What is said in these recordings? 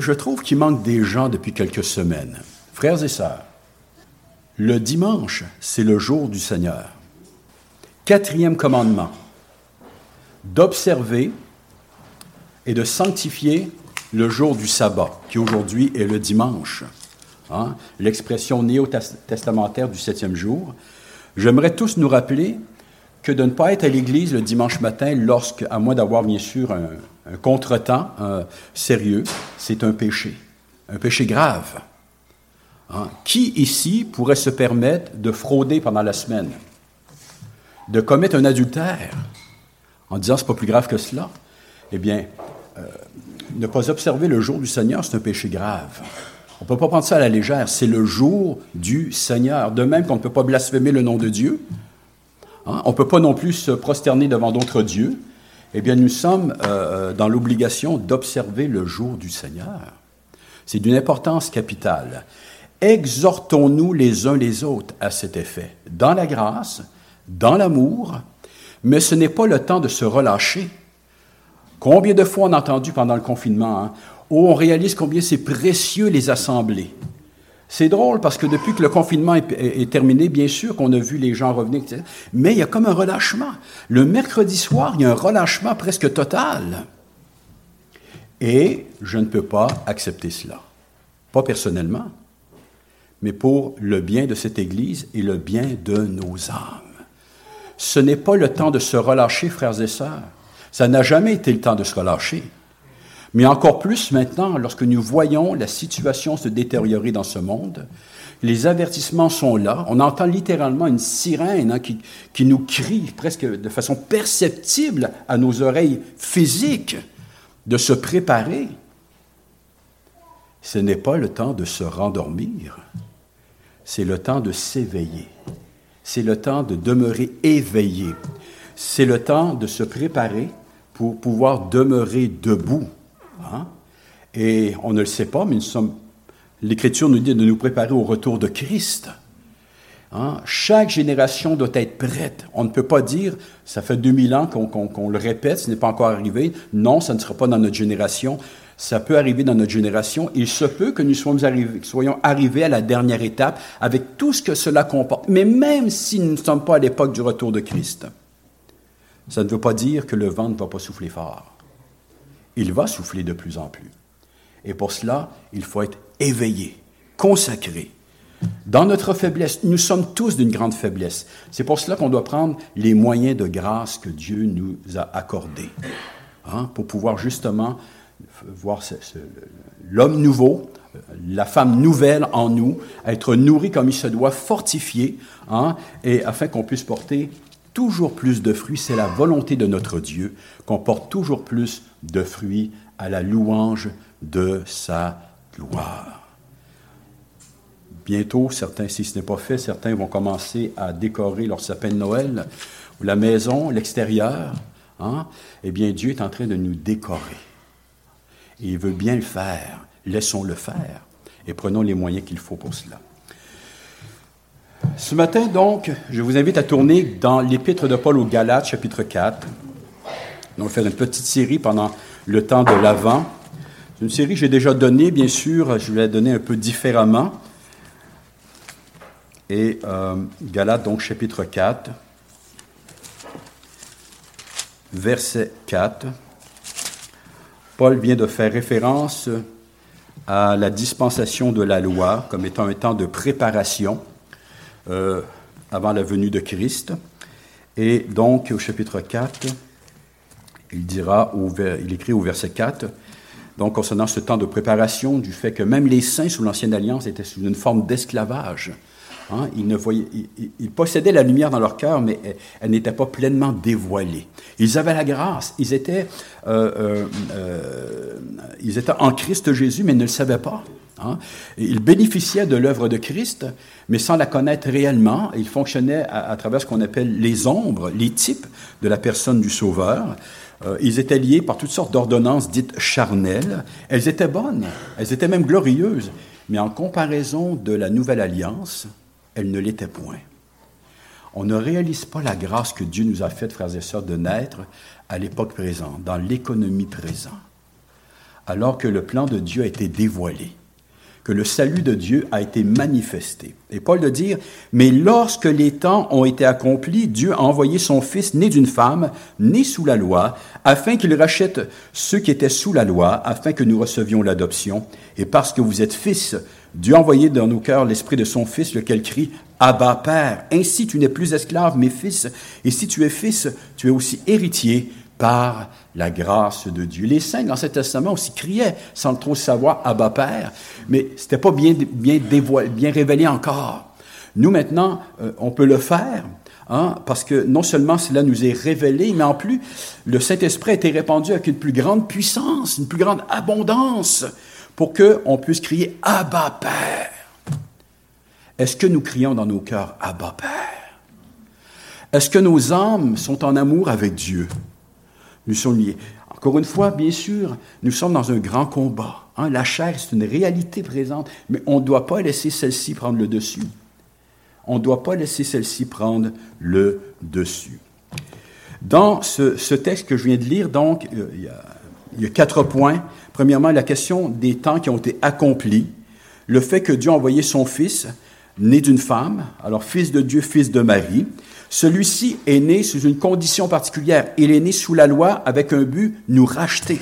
je trouve qu'il manque des gens depuis quelques semaines. Frères et sœurs, le dimanche, c'est le jour du Seigneur. Quatrième commandement, d'observer et de sanctifier le jour du sabbat, qui aujourd'hui est le dimanche. Hein? L'expression néo-testamentaire du septième jour. J'aimerais tous nous rappeler que de ne pas être à l'église le dimanche matin, lorsque, à moins d'avoir bien sûr un, contretemps sérieux, c'est un péché, un péché grave. Hein? Qui ici pourrait se permettre de frauder pendant la semaine, de commettre un adultère en disant c'est pas plus grave que cela? Eh bien, euh, ne pas observer le jour du Seigneur, c'est un péché grave. On ne peut pas prendre ça à la légère. C'est le jour du Seigneur. De même qu'on ne peut pas blasphémer le nom de Dieu, Hein? On ne peut pas non plus se prosterner devant d'autres dieux. Eh bien, nous sommes euh, euh, dans l'obligation d'observer le jour du Seigneur. C'est d'une importance capitale. Exhortons-nous les uns les autres à cet effet, dans la grâce, dans l'amour, mais ce n'est pas le temps de se relâcher. Combien de fois on a entendu pendant le confinement, hein, où on réalise combien c'est précieux les assemblées. C'est drôle parce que depuis que le confinement est, terminé, bien sûr qu'on a vu les gens revenir, mais il y a comme un relâchement. Le mercredi soir, il y a un relâchement presque total. Et je ne peux pas accepter cela. Pas personnellement, mais pour le bien de cette Église et le bien de nos âmes. Ce n'est pas le temps de se relâcher, frères et sœurs. Ça n'a jamais été le temps de se relâcher. Mais encore plus maintenant, lorsque nous voyons la situation se détériorer dans ce monde, les avertissements sont là. On entend littéralement une sirène hein, qui, qui, nous crie presque de façon perceptible à nos oreilles physiques de se préparer. Ce n'est pas le temps de se rendormir, c'est le temps de s'éveiller. C'est le temps de demeurer éveillé. C'est le temps de se préparer pour pouvoir demeurer debout Hein? Et on ne le sait pas, mais l'Écriture nous dit de nous préparer au retour de Christ. Hein? Chaque génération doit être prête. On ne peut pas dire, ça fait 2000 ans qu'on le répète, ce n'est pas encore arrivé. Non, ça ne sera pas dans notre génération. Ça peut arriver dans notre génération. Il se peut que nous soyons arrivés, soyons arrivés à la dernière étape avec tout ce que cela comporte. Mais même si nous ne sommes pas à l'époque du retour de Christ, ça ne veut pas dire que le vent ne va pas souffler fort il va souffler de plus en plus. Et pour cela, il faut être éveillé, consacré. Dans notre faiblesse, nous sommes tous d'une grande faiblesse. C'est pour cela qu'on doit prendre les moyens de grâce que Dieu nous a accordés, hein, pour pouvoir justement voir l'homme nouveau, la femme nouvelle en nous, être nourri comme il se doit, fortifié, hein, et afin qu'on puisse porter toujours plus de fruits. C'est la volonté de notre Dieu qu'on porte toujours plus de fruits à la louange de sa gloire. Bientôt, certains, si ce n'est pas fait, certains vont commencer à décorer leur sapin de Noël, ou la maison, l'extérieur. Hein? Eh bien, Dieu est en train de nous décorer. Et il veut bien le faire. Laissons-le faire. Et prenons les moyens qu'il faut pour cela. Ce matin, donc, je vous invite à tourner dans l'Épître de Paul aux Galates, chapitre 4. On va faire une petite série pendant le temps de l'Avent. C'est une série que j'ai déjà donnée, bien sûr, je vais la donner un peu différemment. Et euh, donc, chapitre 4, verset 4. Paul vient de faire référence à la dispensation de la loi comme étant un temps de préparation euh, avant la venue de Christ. Et donc, au chapitre 4, il dira, il écrit au verset 4, donc concernant ce temps de préparation, du fait que même les saints sous l'Ancienne Alliance étaient sous une forme d'esclavage. Hein, ils, ne voyaient, ils, possédaient la lumière dans leur cœur, mais elle, n'était pas pleinement dévoilée. Ils avaient la grâce, ils étaient, euh, euh, euh, ils étaient en Christ Jésus, mais ils ne le savaient pas. Hein. Ils bénéficiaient de l'œuvre de Christ, mais sans la connaître réellement. Ils fonctionnaient à, à travers ce qu'on appelle les ombres, les types de la personne du Sauveur. Euh, ils étaient liés par toutes sortes d'ordonnances dites charnelles. Elles étaient bonnes, elles étaient même glorieuses, mais en comparaison de la nouvelle alliance, elles ne l'étaient point. On ne réalise pas la grâce que Dieu nous a faite, frères et sœurs, de naître à l'époque présente, dans l'économie présente. alors que le plan de Dieu a été dévoilé que le salut de Dieu a été manifesté. Et Paul de dire, mais lorsque les temps ont été accomplis, Dieu a envoyé son Fils né d'une femme, né sous la loi, afin qu'il rachète ceux qui étaient sous la loi, afin que nous recevions l'adoption. Et parce que vous êtes fils, Dieu a envoyé dans nos cœurs l'esprit de son Fils, lequel crie, Abba Père. Ainsi tu n'es plus esclave, mais fils. Et si tu es fils, tu es aussi héritier par la grâce de Dieu. Les saints dans cet Testament aussi criaient sans trop savoir Abba Père, mais ce n'était pas bien, bien révélé encore. Nous maintenant, euh, on peut le faire. Hein, parce que non seulement cela nous est révélé, mais en plus, le Saint-Esprit a été répandu avec une plus grande puissance, une plus grande abondance, pour qu'on puisse crier Abba Père. Est-ce que nous crions dans nos cœurs Abba Père? Est-ce que nos âmes sont en amour avec Dieu? Nous sommes liés. Encore une fois, bien sûr, nous sommes dans un grand combat. Hein. La chair, c'est une réalité présente, mais on ne doit pas laisser celle-ci prendre le dessus. On ne doit pas laisser celle-ci prendre le dessus. Dans ce, texte que je viens de lire, donc, euh, il y, a, il y a quatre points. Premièrement, la question des temps qui ont été accomplis, le fait que Dieu a envoyé son Fils, né d'une femme, alors Fils de Dieu, Fils de Marie, celui-ci est né sous une condition particulière. Il est né sous la loi avec un but, nous racheter.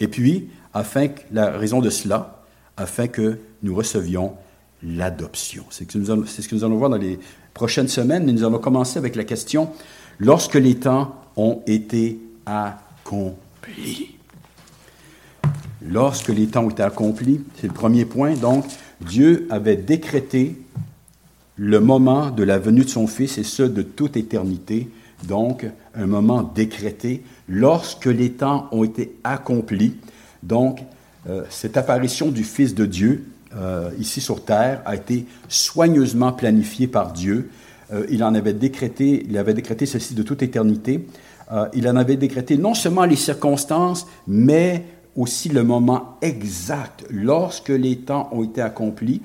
Et puis, afin que, la raison de cela, afin que nous recevions l'adoption. C'est ce que nous allons voir dans les prochaines semaines, mais nous allons commencer avec la question, lorsque les temps ont été accomplis. Lorsque les temps ont été accomplis, c'est le premier point, donc Dieu avait décrété le moment de la venue de son Fils, et ce, de toute éternité, donc un moment décrété, lorsque les temps ont été accomplis. Donc, euh, cette apparition du Fils de Dieu, euh, ici sur terre, a été soigneusement planifiée par Dieu. Euh, il en avait décrété, il avait décrété ceci de toute éternité. il en avait décrété non seulement les circonstances, mais aussi le moment exact, lorsque les temps ont été accomplis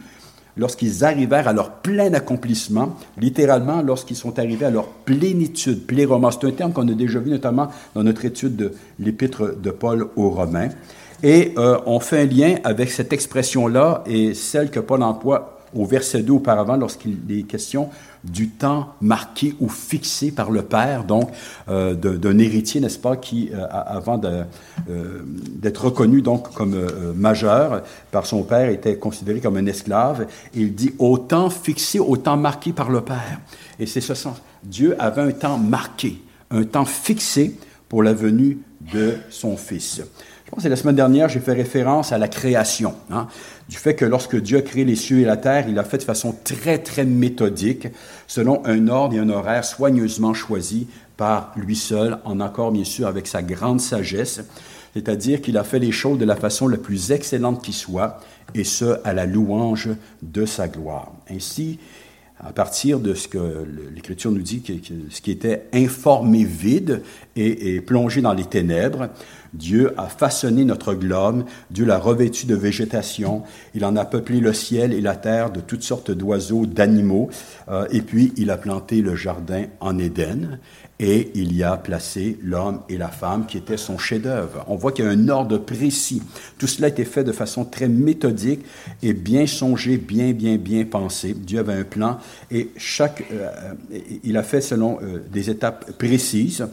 lorsqu'ils arrivèrent à leur plein accomplissement, littéralement lorsqu'ils sont arrivés à leur plénitude, pléroma. C'est un terme qu'on a déjà vu notamment dans notre étude de l'épître de Paul aux Romains. Et euh, on fait un lien avec cette expression-là et celle que Paul emploie au verset 2 auparavant, lorsqu'il est question du temps marqué ou fixé par le père, donc euh, d'un héritier, n'est-ce pas, qui, euh, avant euh, d'être reconnu donc comme majeur par son père, était considéré comme un esclave. il dit au temps fixé, au temps marqué par le père. Et c'est ce sens. Dieu avait un temps marqué, un temps fixé pour la venue de son fils. Je pense que la semaine dernière, j'ai fait référence à la création, hein, du fait que lorsque Dieu a créé les cieux et la terre, il l'a fait de façon très, très méthodique, selon un ordre et un horaire soigneusement choisis par lui seul, en accord bien sûr avec sa grande sagesse, c'est-à-dire qu'il a fait les choses de la façon la plus excellente qui soit, et ce, à la louange de sa gloire. Ainsi, à partir de ce que l'Écriture nous dit, ce qui était informé vide et, plongé dans les ténèbres, Dieu a façonné notre globe, Dieu l'a revêtu de végétation, il en a peuplé le ciel et la terre de toutes sortes d'oiseaux, d'animaux, euh, et puis il a planté le jardin en Éden, et il y a placé l'homme et la femme qui étaient son chef-d'œuvre. On voit qu'il y a un ordre précis. Tout cela a été fait de façon très méthodique et bien songé, bien, bien, bien pensé. Dieu avait un plan et chaque, euh, il a fait selon euh, des étapes précises.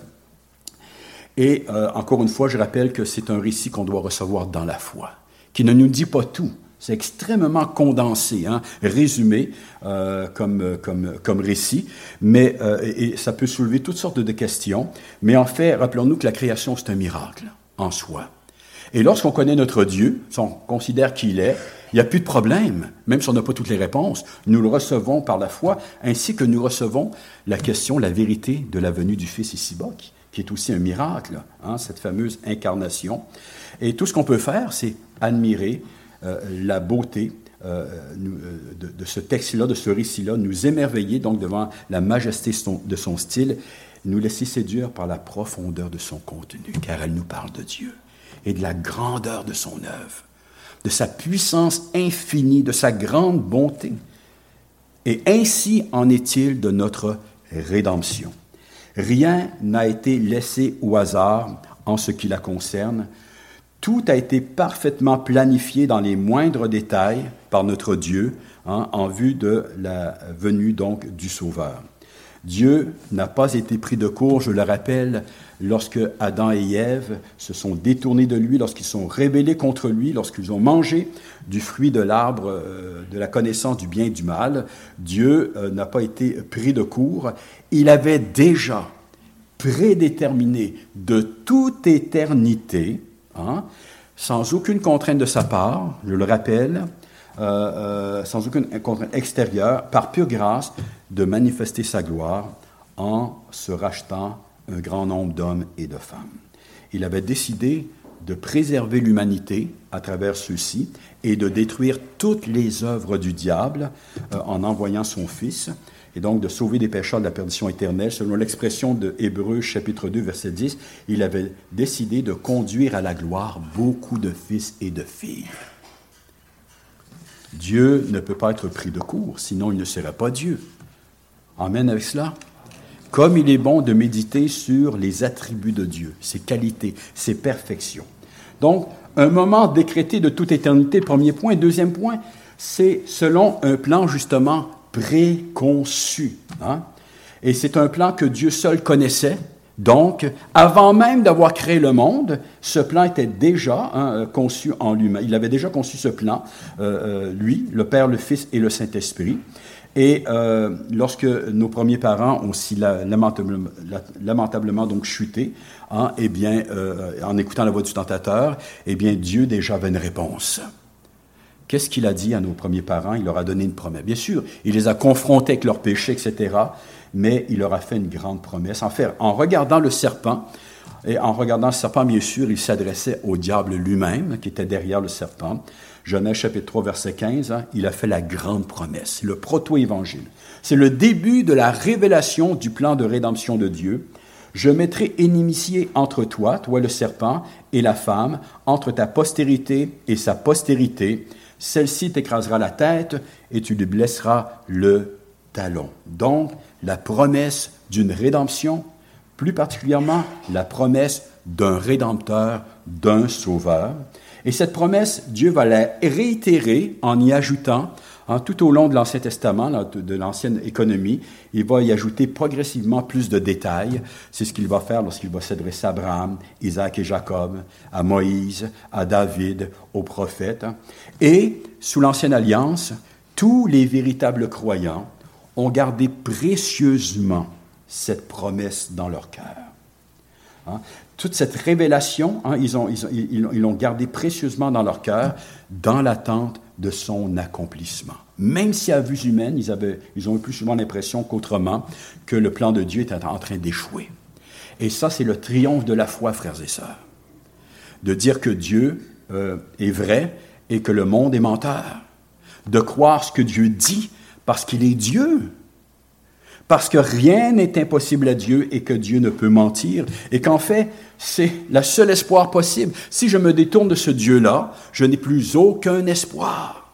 Et euh, encore une fois, je rappelle que c'est un récit qu'on doit recevoir dans la foi, qui ne nous dit pas tout. C'est extrêmement condensé, hein, résumé euh, comme, comme, comme récit, mais euh, et, ça peut soulever toutes sortes de questions. Mais en fait, rappelons-nous que la création, c'est un miracle en soi. Et lorsqu'on connaît notre Dieu, on considère qui il est, il n'y a plus de problème, même si on n'a pas toutes les réponses. Nous le recevons par la foi, ainsi que nous recevons la question, la vérité de la venue du Fils ici-bas, qui est aussi un miracle, hein, cette fameuse incarnation. Et tout ce qu'on peut faire, c'est admirer, euh, la beauté euh, euh, de, ce texte-là, de ce récit-là, nous émerveiller donc devant la majesté de son style, nous laisser séduire par la profondeur de son contenu, car elle nous parle de Dieu et de la grandeur de son œuvre, de sa puissance infinie, de sa grande bonté. Et ainsi en est-il de notre rédemption. Rien n'a été laissé au hasard en ce qui la concerne. Tout a été parfaitement planifié dans les moindres détails par notre Dieu hein, en vue de la venue donc du Sauveur. Dieu n'a pas été pris de court, je le rappelle, lorsque Adam et Ève se sont détournés de lui, lorsqu'ils sont rébellés contre lui, lorsqu'ils ont mangé du fruit de l'arbre euh, de la connaissance du bien et du mal. Dieu euh, n'a pas été pris de court. Il avait déjà prédéterminé de toute éternité, hein, sans aucune contrainte de sa part, je le rappelle, euh, sans aucune contrainte extérieure, par pure grâce, de manifester sa gloire en se rachetant un grand nombre d'hommes et de femmes. Il avait décidé de préserver l'humanité à travers ceux-ci et de détruire toutes les œuvres du diable euh, en envoyant son Fils, et donc de sauver des pécheurs de la perdition éternelle. Selon l'expression de Hébreux chapitre 2 verset 10, il avait décidé de conduire à la gloire beaucoup de fils et de filles. Dieu ne peut pas être pris de court, sinon il ne serait pas Dieu. Amen avec cela. Comme il est bon de méditer sur les attributs de Dieu, ses qualités, ses perfections. Donc, un moment décrété de toute éternité, premier point. Deuxième point, c'est selon un plan justement préconçu. Hein. Et c'est un plan que Dieu seul connaissait. Donc, avant même d'avoir créé le monde, ce plan était déjà hein, conçu en lui-même. Il avait déjà conçu ce plan, euh, euh, lui, le Père, le Fils et le Saint-Esprit. Et euh, lorsque nos premiers parents ont si lamentablement, donc chuté, hein, eh bien, euh, en écoutant la voix du tentateur, eh bien, Dieu déjà avait une réponse. Qu'est-ce qu'il a dit à nos premiers parents? Il leur a donné une promesse. Bien sûr, il les a confrontés avec leurs péchés, etc., mais il leur a fait une grande promesse. En fait, en regardant le serpent, et en regardant le serpent, bien sûr, il s'adressait au diable lui-même, qui était derrière le serpent. Genèse chapitre 3, verset 15, hein, il a fait la grande promesse, le proto-évangile. C'est le début de la révélation du plan de rédemption de Dieu. Je mettrai inimitié entre toi, toi le serpent, et la femme, entre ta postérité et sa postérité. Celle-ci t'écrasera la tête et tu lui blesseras le talon. Donc, la promesse d'une rédemption, plus particulièrement la promesse d'un rédempteur, d'un sauveur. Et cette promesse, Dieu va la réitérer en y ajoutant, hein, tout au long de l'Ancien Testament, de l'ancienne économie, il va y ajouter progressivement plus de détails. C'est ce qu'il va faire lorsqu'il va s'adresser à Abraham, Isaac et Jacob, à Moïse, à David, aux prophètes. Et sous l'Ancienne Alliance, tous les véritables croyants ont gardé précieusement cette promesse dans leur cœur. Hein? toute cette révélation, hein, ils, ont, ils, l'ont gardé précieusement dans leur cœur, dans l'attente de son accomplissement. Même si à vue humaine, ils, avaient, ils ont eu plus souvent l'impression qu'autrement, que le plan de Dieu était en train d'échouer. Et ça, c'est le triomphe de la foi, frères et sœurs. De dire que Dieu euh, est vrai et que le monde est menteur. De croire ce que Dieu dit parce qu'il est Dieu parce que rien n'est impossible à Dieu et que Dieu ne peut mentir, et qu'en fait, c'est le seul espoir possible. Si je me détourne de ce Dieu-là, je n'ai plus aucun espoir.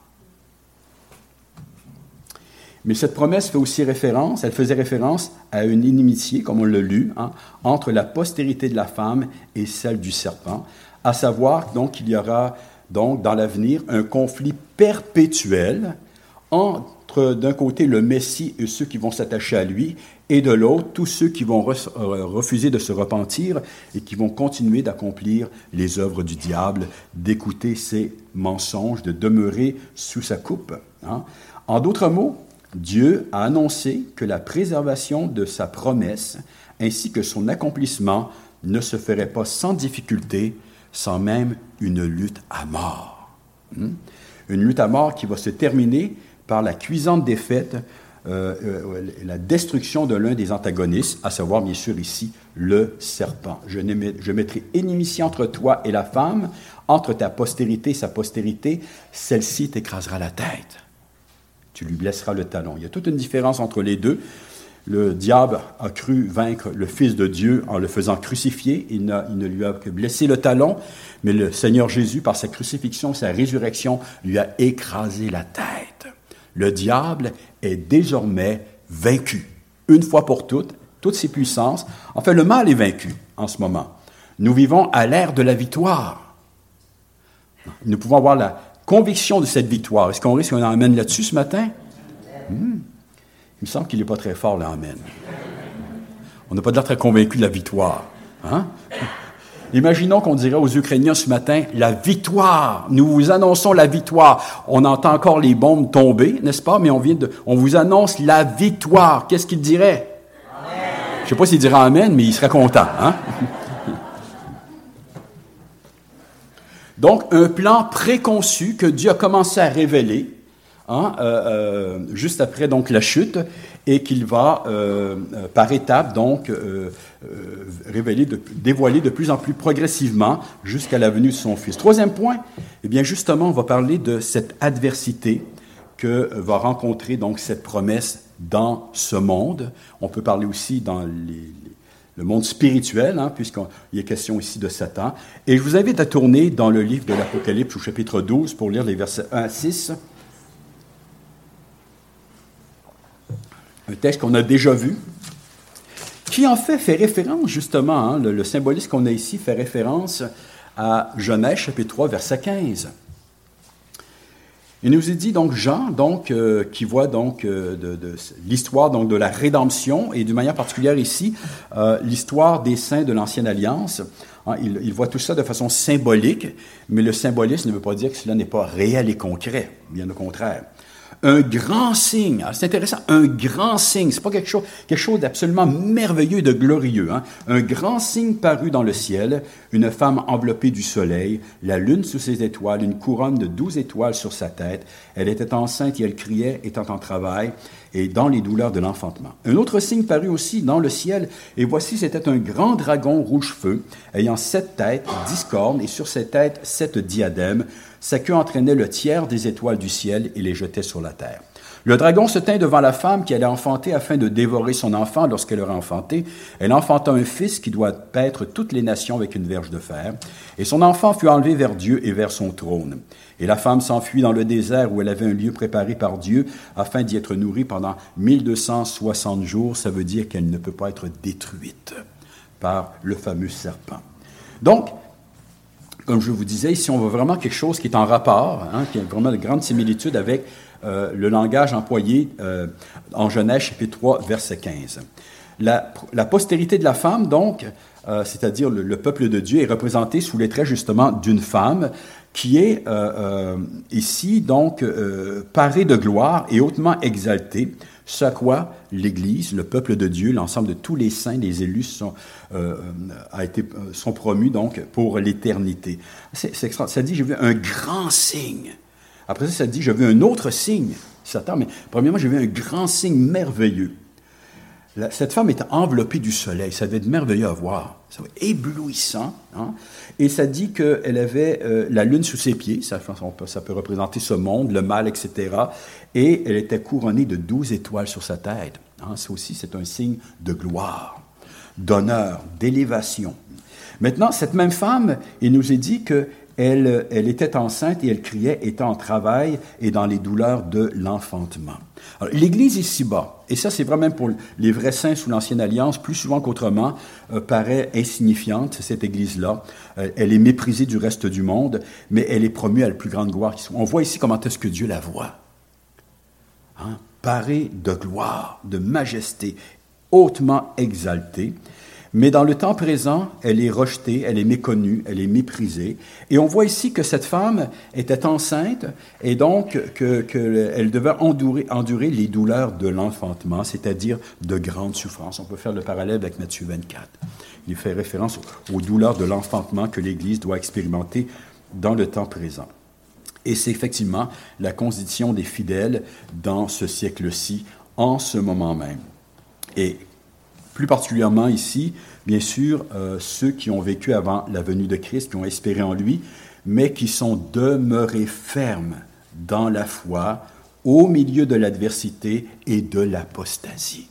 Mais cette promesse fait aussi référence, elle faisait référence à une inimitié, comme on l'a lu, hein, entre la postérité de la femme et celle du serpent, à savoir donc qu'il y aura donc dans l'avenir un conflit perpétuel entre d'un côté le Messie et ceux qui vont s'attacher à lui, et de l'autre tous ceux qui vont euh, refuser de se repentir et qui vont continuer d'accomplir les œuvres du diable, d'écouter ses mensonges, de demeurer sous sa coupe. Hein. En d'autres mots, Dieu a annoncé que la préservation de sa promesse ainsi que son accomplissement ne se ferait pas sans difficulté, sans même une lutte à mort. Hein. Une lutte à mort qui va se terminer par la cuisante défaite, euh, euh, la destruction de l'un des antagonistes, à savoir bien sûr ici le serpent. Je, je mettrai inimitié entre toi et la femme, entre ta postérité et sa postérité, celle-ci t'écrasera la tête. Tu lui blesseras le talon. Il y a toute une différence entre les deux. Le diable a cru vaincre le Fils de Dieu en le faisant crucifier. Il, il, ne lui a que blessé le talon, mais le Seigneur Jésus, par sa crucifixion, sa résurrection, lui a écrasé la tête. Le diable est désormais vaincu, une fois pour toutes, toutes ses puissances. Enfin, le mal est vaincu en ce moment. Nous vivons à l'ère de la victoire. Nous pouvons avoir la conviction de cette victoire. Est-ce qu'on risque un amène là-dessus ce matin? Hmm. Il me semble qu'il n'est pas très fort, l'Amen. On n'a pas l'air très convaincu de la victoire. Hein? Imaginons qu'on dirait aux Ukrainiens ce matin, la victoire. Nous vous annonçons la victoire. On entend encore les bombes tomber, n'est-ce pas? Mais on vient de, on vous annonce la victoire. Qu'est-ce qu'il dirait? Je ne sais pas s'il dirait Amen, mais il serait content, hein? Donc, un plan préconçu que Dieu a commencé à révéler hein, euh, euh, juste après donc la chute et qu'il va euh, par étapes donc révéler, de, dévoiler de plus en plus progressivement jusqu'à la venue de son Fils. Troisième point, eh bien justement, on va parler de cette adversité que va rencontrer donc cette promesse dans ce monde. On peut parler aussi dans le monde spirituel, hein, puisqu'il est question ici de Satan. Et je vous invite à tourner dans le livre de l'Apocalypse au chapitre 12 pour lire les versets 1 à 6. Un texte qu'on a déjà vu, qui en fait fait référence justement, hein, le, symbolisme qu'on a ici fait référence à Genèse chapitre 3 verset 15. Il nous dit donc Jean, donc euh, qui voit donc euh, l'histoire de la rédemption et d'une manière particulière ici euh, l'histoire des saints de l'ancienne alliance. Hein, il, il, voit tout ça de façon symbolique, mais le symbolisme ne veut pas dire que cela n'est pas réel et concret, bien au contraire un grand signe. C'est intéressant, un grand signe. C'est pas quelque chose, d'absolument merveilleux, de glorieux. Hein? Un grand signe parut dans le ciel, une femme enveloppée du soleil, la lune sous ses étoiles, une couronne de douze étoiles sur sa tête. Elle était enceinte et elle criait, étant en travail et dans les douleurs de l'enfantement. Un autre signe parut aussi dans le ciel, et voici c'était un grand dragon rouge-feu, ayant sept têtes, dix cornes, et sur ses têtes sept diadèmes. Sa queue entraînait le tiers des étoiles du ciel et les jetait sur la terre. Le dragon se tint devant la femme qui allait enfanter afin de dévorer son enfant lorsqu'elle aurait enfanté. Elle enfanta un fils qui doit paître toutes les nations avec une verge de fer. Et son enfant fut enlevé vers Dieu et vers son trône. Et la femme s'enfuit dans le désert où elle avait un lieu préparé par Dieu afin d'y être nourrie pendant 1260 jours. Ça veut dire qu'elle ne peut pas être détruite par le fameux serpent. Donc, comme je vous disais, ici, on voit vraiment quelque chose qui est en rapport, hein, qui a vraiment de grandes similitudes avec euh, le langage employé euh, en Genèse chapitre 3, verset 15. La, postérité de la femme, donc, euh, c'est-à-dire le, le, peuple de Dieu, est représenté sous les traits justement d'une femme qui est ici donc parée de gloire et hautement exaltée, ce à quoi l'Église, le peuple de Dieu, l'ensemble de tous les saints, les élus sont, euh, a été, sont promus donc pour l'éternité. C'est, ça dit, j'ai vu un grand signe. Après ça, ça dit, j'ai vu un autre signe. Satan, mais premièrement, j'ai vu un grand signe merveilleux. cette femme était enveloppée du soleil. Ça devait être merveilleux à voir. Éblouissant. Hein? Et ça dit qu'elle avait euh, la lune sous ses pieds. Ça, peut représenter ce monde, le mal, etc. Et elle était couronnée de douze étoiles sur sa tête. Hein? Ça aussi, c'est un signe de gloire d'honneur, d'élévation. Maintenant, cette même femme, il nous est dit qu'elle elle était enceinte et elle criait, étant en travail et dans les douleurs de l'enfantement. L'Église ici-bas, et ça c'est vraiment pour les vrais saints sous l'Ancienne Alliance, plus souvent qu'autrement, euh, paraît insignifiante, cette Église-là. Euh, elle est méprisée du reste du monde, mais elle est promue à la plus grande gloire qui soit. On voit ici comment est-ce que Dieu la voit. Hein? Parée de gloire, de majesté, hautement exaltée, mais dans le temps présent, elle est rejetée, elle est méconnue, elle est méprisée. Et on voit ici que cette femme était enceinte et donc qu'elle que devait endurer, endurer, les douleurs de l'enfantement, c'est-à-dire de grandes souffrances. On peut faire le parallèle avec Matthieu 24. Il fait référence aux douleurs de l'enfantement que l'Église doit expérimenter dans le temps présent. Et c'est effectivement la condition des fidèles dans ce siècle-ci, en ce moment même. Et plus particulièrement ici, bien sûr, euh, ceux qui ont vécu avant la venue de Christ, qui ont espéré en lui, mais qui sont demeurés fermes dans la foi au milieu de l'adversité et de l'apostasie.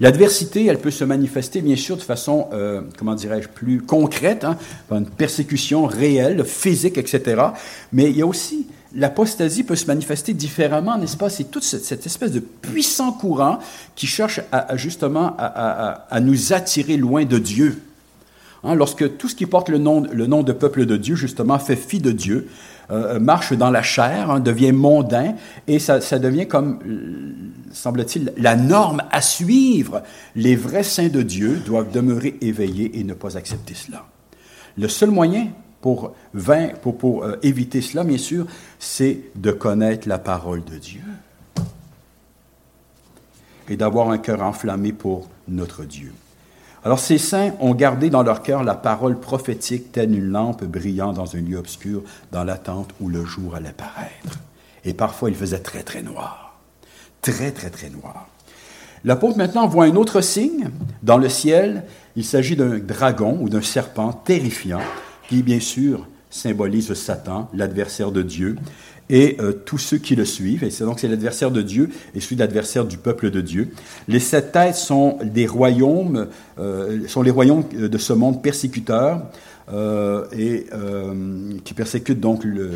L'adversité, elle peut se manifester, bien sûr, de façon, euh, comment dirais-je, plus concrète, hein, par une persécution réelle, physique, etc. Mais il y a aussi l'apostasie peut se manifester différemment, n'est-ce pas? C'est toute cette, espèce de puissant courant qui cherche justement à, nous attirer loin de Dieu. Hein, lorsque tout ce qui porte le nom, le nom de peuple de Dieu, justement, fait fi de Dieu, euh, marche dans la chair, hein, devient mondain, et ça, ça devient comme, euh, semble-t-il, la norme à suivre. Les vrais saints de Dieu doivent demeurer éveillés et ne pas accepter cela. Le seul moyen pour, pour, pour euh, éviter cela, bien sûr, c'est de connaître la parole de Dieu et d'avoir un cœur enflammé pour notre Dieu. Alors ces saints ont gardé dans leur cœur la parole prophétique telle une lampe brillant dans un lieu obscur, dans l'attente où le jour allait paraître. Et parfois il faisait très très noir. Très très très noir. L'apôtre maintenant voit un autre signe dans le ciel. Il s'agit d'un dragon ou d'un serpent terrifiant qui bien sûr symbolise Satan, l'adversaire de Dieu, et euh, tous ceux qui le suivent. Et c'est donc c'est l'adversaire de Dieu et celui l'adversaire du peuple de Dieu. Les sept têtes sont des royaumes, euh, sont les royaumes de ce monde persécuteur euh, et qui persécutent donc le,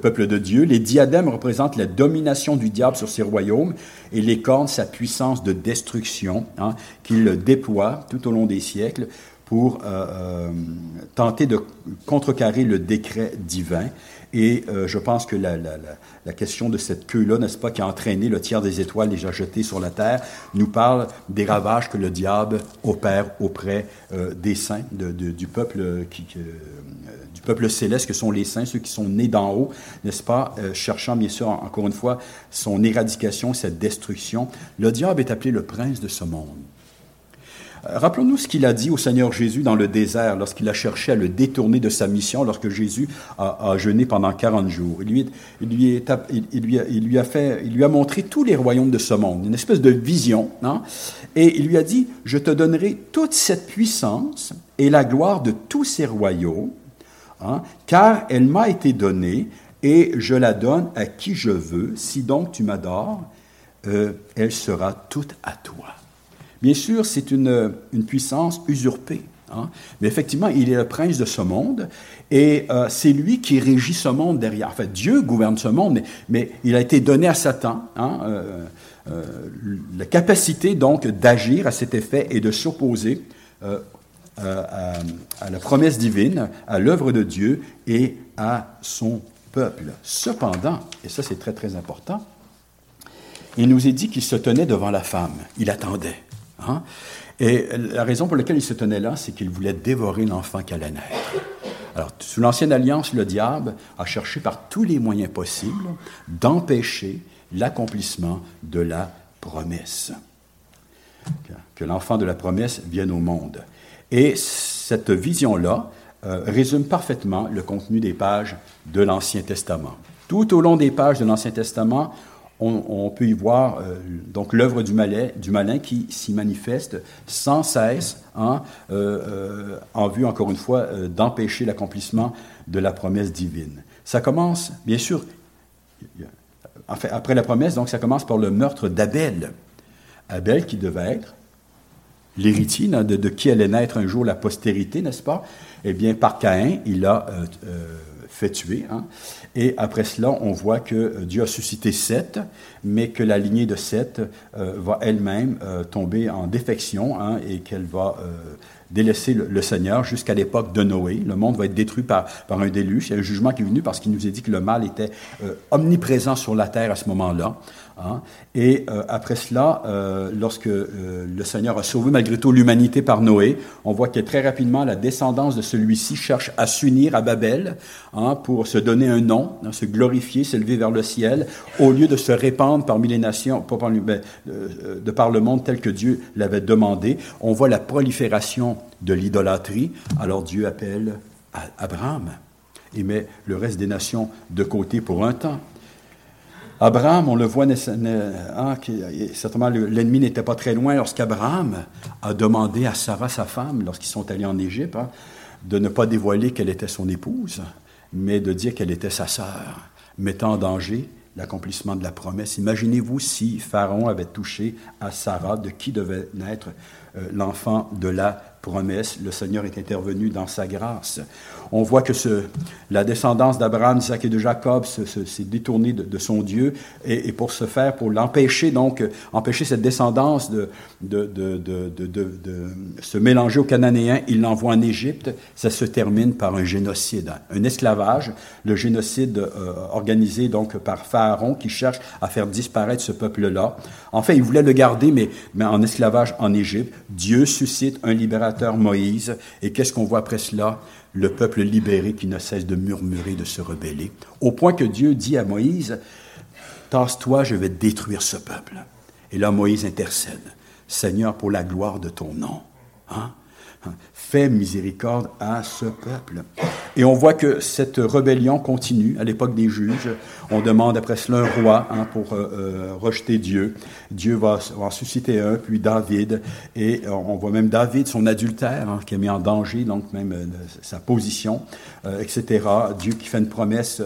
peuple de Dieu. Les diadèmes représentent la domination du diable sur ces royaumes et les cornes sa puissance de destruction hein, qu'il déploie tout au long des siècles pour tenter de contrecarrer le décret divin. Et euh, je pense que la, question de cette queue-là, n'est-ce pas, qui a entraîné le tiers des étoiles déjà jetées sur la terre, nous parle des ravages que le diable opère auprès euh, des saints, du, peuple euh, du peuple céleste que sont les saints, ceux qui sont nés d'en haut, n'est-ce pas, cherchant bien sûr, encore une fois, son éradication, cette destruction. Le diable est appelé le prince de ce monde. Euh, rappelons-nous ce qu'il a dit au Seigneur Jésus dans le désert lorsqu'il a cherché à le détourner de sa mission, lorsque Jésus a, jeûné pendant 40 jours. Il lui, a, fait, lui a montré tous les royaumes de ce monde, une espèce de vision, hein? et il lui a dit, je te donnerai toute cette puissance et la gloire de tous ces royaumes, hein, car elle m'a été donnée et je la donne à qui je veux. Si donc tu m'adores, euh, elle sera toute à toi. Bien sûr, c'est une, puissance usurpée. Hein. Mais effectivement, il est le prince de ce monde et euh, c'est lui qui régit ce monde derrière. En fait, Dieu gouverne ce monde, mais, il a été donné à Satan hein, euh, euh, la capacité donc d'agir à cet effet et de s'opposer à, à, la promesse divine, à l'œuvre de Dieu et à son peuple. Cependant, et ça c'est très très important, il nous est dit qu'il se tenait devant la femme, il attendait. Hein? Et la raison pour laquelle il se tenait là, c'est qu'il voulait dévorer l'enfant qui allait naître. Alors, sous l'Ancienne Alliance, le diable a cherché par tous les moyens possibles d'empêcher l'accomplissement de la promesse. Que l'enfant de la promesse vienne au monde. Et cette vision-là euh, résume parfaitement le contenu des pages de l'Ancien Testament. Tout au long des pages de l'Ancien Testament, on, peut y voir euh, donc l'œuvre du, du, malin qui s'y manifeste sans cesse hein, euh, euh, en vue, encore une fois, d'empêcher l'accomplissement de la promesse divine. Ça commence, bien sûr, après la promesse, donc ça commence par le meurtre d'Abel. Abel qui devait être l'héritier de, de, qui allait naître un jour la postérité, n'est-ce pas? Eh bien, par Caïn, il a fait tuer. Hein. Et après cela, on voit que Dieu a suscité Seth, mais que la lignée de Seth euh, va elle-même euh, tomber en défection hein, et qu'elle va euh, délaisser le, Seigneur jusqu'à l'époque de Noé. Le monde va être détruit par, par un déluge. Il y a un jugement qui est venu parce qu'il nous a dit que le mal était omniprésent sur la terre à ce moment-là. Hein. Et euh, après cela, euh, lorsque euh, le Seigneur a sauvé malgré tout l'humanité par Noé, on voit que très rapidement, la descendance de celui-ci cherche à s'unir à Babel hein, pour se donner un nom, hein, se glorifier, s'élever vers le ciel, au lieu de se répandre parmi les nations, pas par, ben, de par le monde tel que Dieu l'avait demandé. On voit la prolifération de l'idolâtrie. Alors Dieu appelle Abraham et met le reste des nations de côté pour un temps. Abraham, on le voit, hein, certainement l'ennemi n'était pas très loin lorsqu'Abraham a demandé à Sarah, sa femme, lorsqu'ils sont allés en Égypte, hein, de ne pas dévoiler qu'elle était son épouse, mais de dire qu'elle était sa sœur, mettant en danger l'accomplissement de la promesse. Imaginez-vous si Pharaon avait touché à Sarah, de qui devait naître euh, l'enfant de la promesse, le Seigneur est intervenu dans sa grâce. On voit que la descendance d'Abraham, d'Isaac et de Jacob s'est détournée de, son Dieu, et, pour ce faire, pour l'empêcher, donc, empêcher cette descendance de, de, de, se mélanger aux Cananéens, il l'envoie en Égypte. Ça se termine par un génocide, un esclavage, le génocide euh, organisé donc par Pharaon qui cherche à faire disparaître ce peuple-là. Enfin, il voulait le garder, mais, mais en esclavage en Égypte. Dieu suscite un libérateur, Moïse, et qu'est-ce qu'on voit après cela? Le peuple libéré qui ne cesse de murmurer, de se rebeller, au point que Dieu dit à Moïse, Tasse-toi, je vais détruire ce peuple. Et là, Moïse intercède, Seigneur, pour la gloire de ton nom. Hein? Fais miséricorde à ce peuple. Et on voit que cette rébellion continue à l'époque des juges. On demande après cela un roi hein, pour euh, euh, rejeter Dieu. Dieu va, en susciter un, puis David. Et on voit même David, son adultère, hein, qui a mis en danger donc même euh, sa position, etc. Dieu qui fait une promesse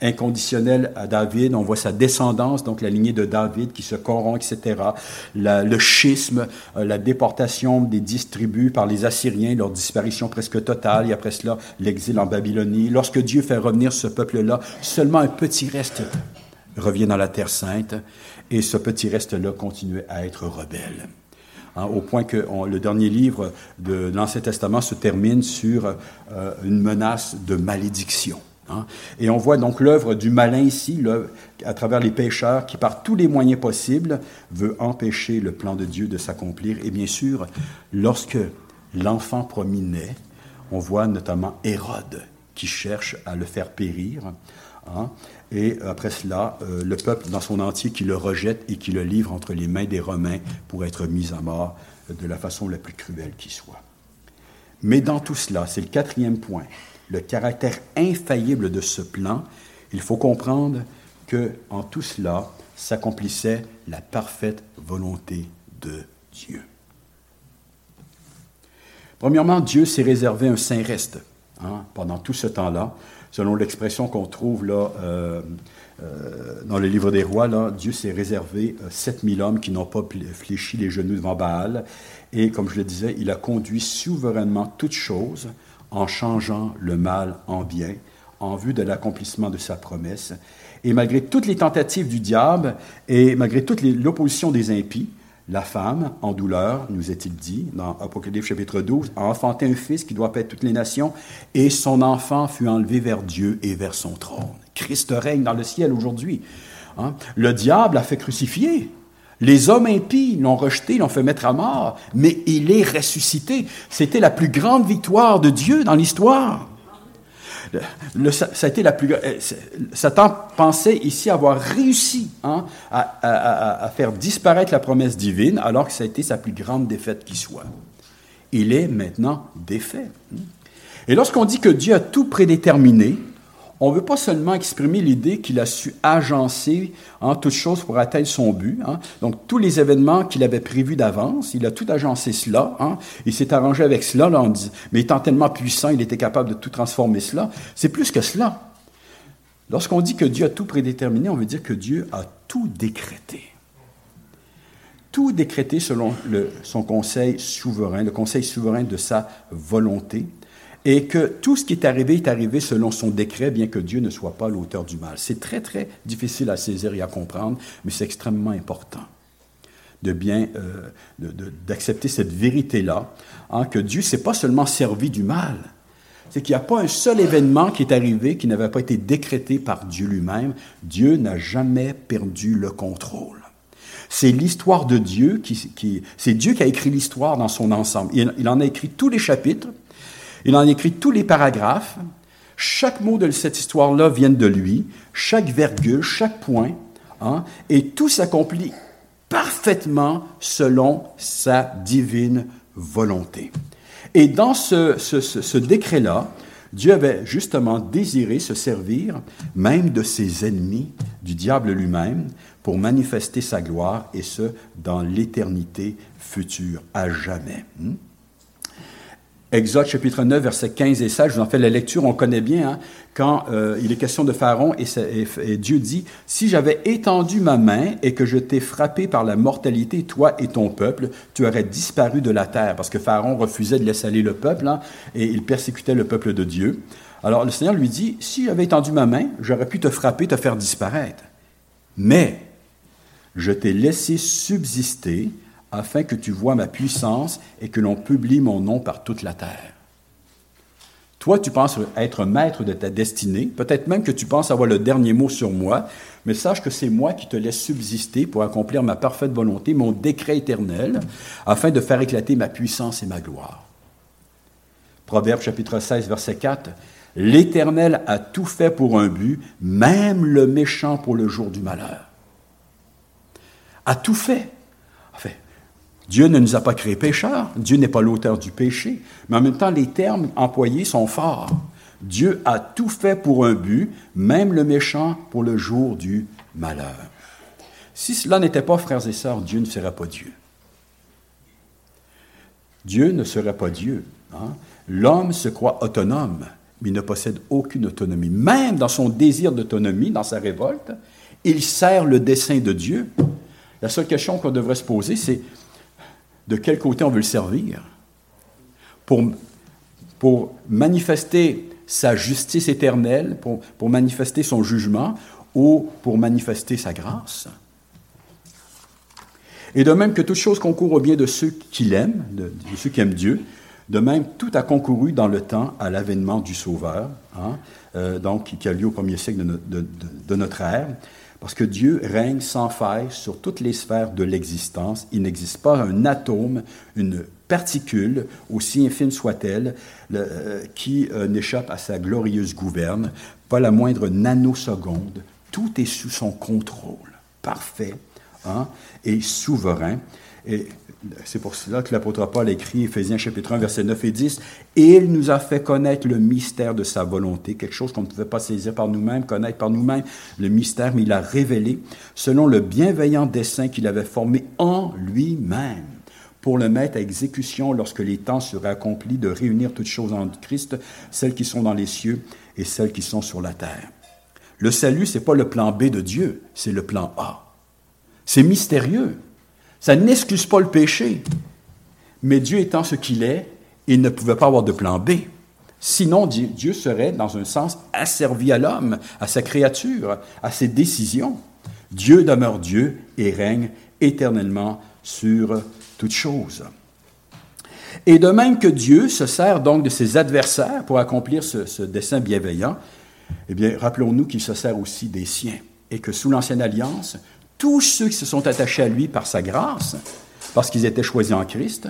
inconditionnelle à David. On voit sa descendance, donc la lignée de David qui se corrompt, etc. le schisme, la déportation des dix par les Assyriens, leur disparition presque totale, et après cela, l'exil en Babylonie. Lorsque Dieu fait revenir ce peuple-là, seulement un petit reste revient dans la Terre sainte, et ce petit reste-là continue à être rebelle. Hein, au point que le dernier livre de l'Ancien Testament se termine sur euh, une menace de malédiction. Hein. Et on voit donc l'œuvre du malin ici, à travers les pécheurs, qui par tous les moyens possibles veut empêcher le plan de Dieu de s'accomplir. Et bien sûr, lorsque l'enfant promis naît, on voit notamment Hérode qui cherche à le faire périr. Hein, et après cela, euh, le peuple dans son entier qui le rejette et qui le livre entre les mains des Romains pour être mis à mort de la façon la plus cruelle qui soit. Mais dans tout cela, c'est le quatrième point, le caractère infaillible de ce plan, il faut comprendre que en tout cela s'accomplissait la parfaite volonté de Dieu. Premièrement, Dieu s'est réservé un saint reste hein, pendant tout ce temps-là. Selon l'expression qu'on trouve là, euh, euh, dans le livre des rois, là, Dieu s'est réservé 7000 euh, hommes qui n'ont pas fléchi les genoux devant Baal. Et comme je le disais, il a conduit souverainement toutes choses en changeant le mal en bien, en vue de l'accomplissement de sa promesse. Et malgré toutes les tentatives du diable et malgré toute l'opposition des impies, la femme, en douleur, nous est-il dit, dans Apocalypse chapitre 12, a enfanté un fils qui doit paître toutes les nations, et son enfant fut enlevé vers Dieu et vers son trône. Christ règne dans le ciel aujourd'hui. Hein. Le diable a fait crucifier. Les hommes impies l'ont rejeté, l'ont fait mettre à mort, mais il est ressuscité. C'était la plus grande victoire de Dieu dans l'histoire. Ça, a été la plus. Euh, Satan pensait ici avoir réussi hein, à, faire disparaître la promesse divine, alors que ça a été sa plus grande défaite qui soit. Il est maintenant défait. Et lorsqu'on dit que Dieu a tout prédéterminé, on ne veut pas seulement exprimer l'idée qu'il a su agencer en hein, toutes choses pour atteindre son but. Hein. Donc, tous les événements qu'il avait prévus d'avance, il a tout agencé cela. Hein. Il s'est arrangé avec cela, là, dit, mais étant tellement puissant, il était capable de tout transformer cela. C'est plus que cela. Lorsqu'on dit que Dieu a tout prédéterminé, on veut dire que Dieu a tout décrété. Tout décrété selon son conseil souverain, le conseil souverain de sa volonté et que tout ce qui est arrivé est arrivé selon son décret, bien que Dieu ne soit pas l'auteur du mal. C'est très, très difficile à saisir et à comprendre, mais c'est extrêmement important de bien euh, d'accepter cette vérité-là, hein, que Dieu s'est pas seulement servi du mal, c'est qu'il n'y a pas un seul événement qui est arrivé qui n'avait pas été décrété par Dieu lui-même. Dieu n'a jamais perdu le contrôle. C'est l'histoire de Dieu qui, qui c'est Dieu qui a écrit l'histoire dans son ensemble. il en a écrit tous les chapitres, il en écrit tous les paragraphes. Chaque mot de cette histoire-là vient de lui, chaque virgule, chaque point, hein, et tout s'accomplit parfaitement selon sa divine volonté. Et dans ce, décret-là, Dieu avait justement désiré se servir même de ses ennemis, du diable lui-même, pour manifester sa gloire, et ce, dans l'éternité future, à jamais. Hmm? Exode chapitre 9, versets 15 et 16, je vous en fais la lecture, on connaît bien, hein, quand euh, il est question de Pharaon et, et Dieu dit, Si j'avais étendu ma main et que je t'ai frappé par la mortalité, toi et ton peuple, tu aurais disparu de la terre, parce que Pharaon refusait de laisser aller le peuple, hein, et il persécutait le peuple de Dieu. Alors le Seigneur lui dit, Si j'avais étendu ma main, j'aurais pu te frapper, te faire disparaître. Mais je t'ai laissé subsister afin que tu vois ma puissance et que l'on publie mon nom par toute la terre. Toi, tu penses être maître de ta destinée, peut-être même que tu penses avoir le dernier mot sur moi, mais sache que c'est moi qui te laisse subsister pour accomplir ma parfaite volonté, mon décret éternel, afin de faire éclater ma puissance et ma gloire. Proverbe chapitre 16, verset 4. L'Éternel a tout fait pour un but, même le méchant pour le jour du malheur. A tout fait. Dieu ne nous a pas créés pécheurs, Dieu n'est pas l'auteur du péché, mais en même temps, les termes employés sont forts. Dieu a tout fait pour un but, même le méchant pour le jour du malheur. Si cela n'était pas, frères et sœurs, Dieu ne serait pas Dieu. Dieu ne serait pas Dieu. Hein. L'homme se croit autonome, mais ne possède aucune autonomie. Même dans son désir d'autonomie, dans sa révolte, il sert le dessein de Dieu. La seule question qu'on devrait se poser, c'est de quel côté on veut le servir pour, pour manifester sa justice éternelle, pour, pour manifester son jugement ou pour manifester sa grâce. Et de même que toute chose concourt au bien de ceux qui l'aiment, de, ceux qui aiment Dieu, de même tout a concouru dans le temps à l'avènement du Sauveur, hein, euh, donc qui a lieu au premier siècle de, notre ère. Parce que Dieu règne sans faille sur toutes les sphères de l'existence. Il n'existe pas un atome, une particule, aussi infime soit-elle, euh, qui euh, n'échappe à sa glorieuse gouverne, pas la moindre nanoseconde. Tout est sous son contrôle, parfait hein, et souverain. C'est pour cela que l'apôtre Paul écrit, Éphésiens chapitre 1, versets 9 et 10, et il nous a fait connaître le mystère de sa volonté, quelque chose qu'on ne pouvait pas saisir par nous-mêmes, connaître par nous-mêmes, le mystère, mais il a révélé selon le bienveillant dessein qu'il avait formé en lui-même pour le mettre à exécution lorsque les temps seraient accomplis de réunir toutes choses en Christ, celles qui sont dans les cieux et celles qui sont sur la terre. Le salut, c'est pas le plan B de Dieu, c'est le plan A. C'est mystérieux. Ça n'excuse pas le péché. Mais Dieu étant ce qu'il est, il ne pouvait pas avoir de plan B. Sinon, Dieu serait, dans un sens, asservi à l'homme, à sa créature, à ses décisions. Dieu demeure Dieu et règne éternellement sur toutes choses. Et de même que Dieu se sert donc de ses adversaires pour accomplir ce, ce dessein bienveillant, eh bien, rappelons-nous qu'il se sert aussi des siens et que sous l'Ancienne Alliance, tous ceux qui se sont attachés à lui par sa grâce, parce qu'ils étaient choisis en Christ,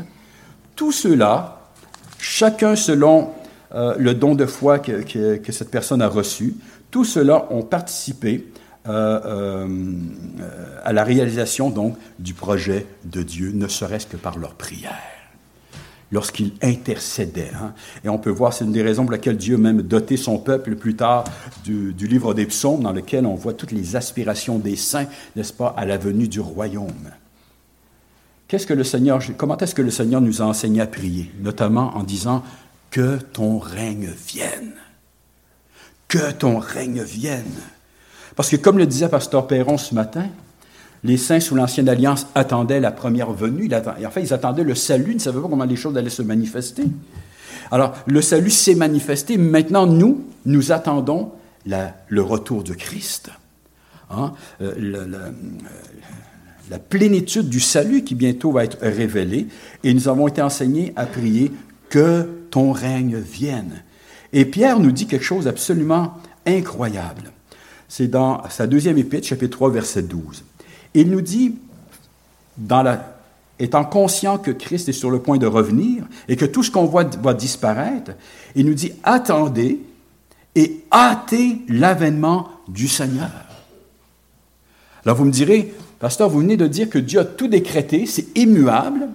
tous ceux-là, chacun selon euh, le don de foi que, cette personne a reçu, tous ceux-là ont participé euh, euh, à la réalisation donc du projet de Dieu, ne serait-ce que par leur prière lorsqu'il intercédait. Hein. Et on peut voir, c'est une des raisons pour lesquelles Dieu même doté son peuple plus tard du, livre des psaumes, dans lequel on voit toutes les aspirations des saints, n'est-ce pas, à la venue du royaume. Qu'est-ce que le Seigneur, comment est-ce que le Seigneur nous a enseigné à prier, notamment en disant que ton règne vienne, que ton règne vienne. Parce que comme le disait Pasteur Perron ce matin, les saints sous l'Ancienne Alliance attendaient la première venue. En fait, ils attendaient le salut, ils ne savaient pas comment les choses allaient se manifester. Alors, le salut s'est manifesté. Maintenant, nous, nous attendons le retour de Christ. Hein? Euh, la plénitude du salut qui bientôt va être révélée. Et nous avons été enseignés à prier que ton règne vienne. Et Pierre nous dit quelque chose d'absolument incroyable. C'est dans sa deuxième épître, chapitre 3, verset 12. Il nous dit, étant conscient que Christ est sur le point de revenir et que tout ce qu'on voit va disparaître, il nous dit, attendez et hâtez l'avènement du Seigneur. Alors vous me direz, pasteur, vous venez de dire que Dieu a tout décrété, c'est immuable,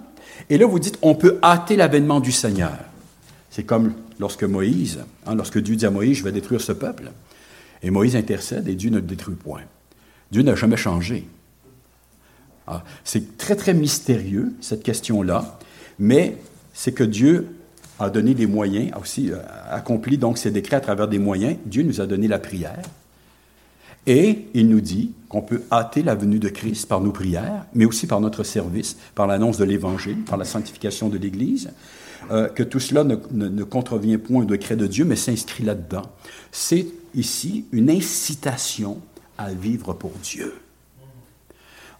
et là vous dites, on peut hâter l'avènement du Seigneur. C'est comme lorsque Moïse, hein, lorsque Dieu dit à Moïse, je vais détruire ce peuple, et Moïse intercède et Dieu ne le détruit point. Dieu n'a jamais changé. Ah, c'est très, très mystérieux, cette question-là, mais c'est que Dieu a donné des moyens, a aussi euh, accompli donc ses décrets à travers des moyens. Dieu nous a donné la prière. Et il nous dit qu'on peut hâter la venue de Christ par nos prières, mais aussi par notre service, par l'annonce de l'Évangile, par la sanctification de l'Église, euh, que tout cela ne, ne contrevient point au décret de Dieu, mais s'inscrit là-dedans. C'est ici une incitation à vivre pour Dieu.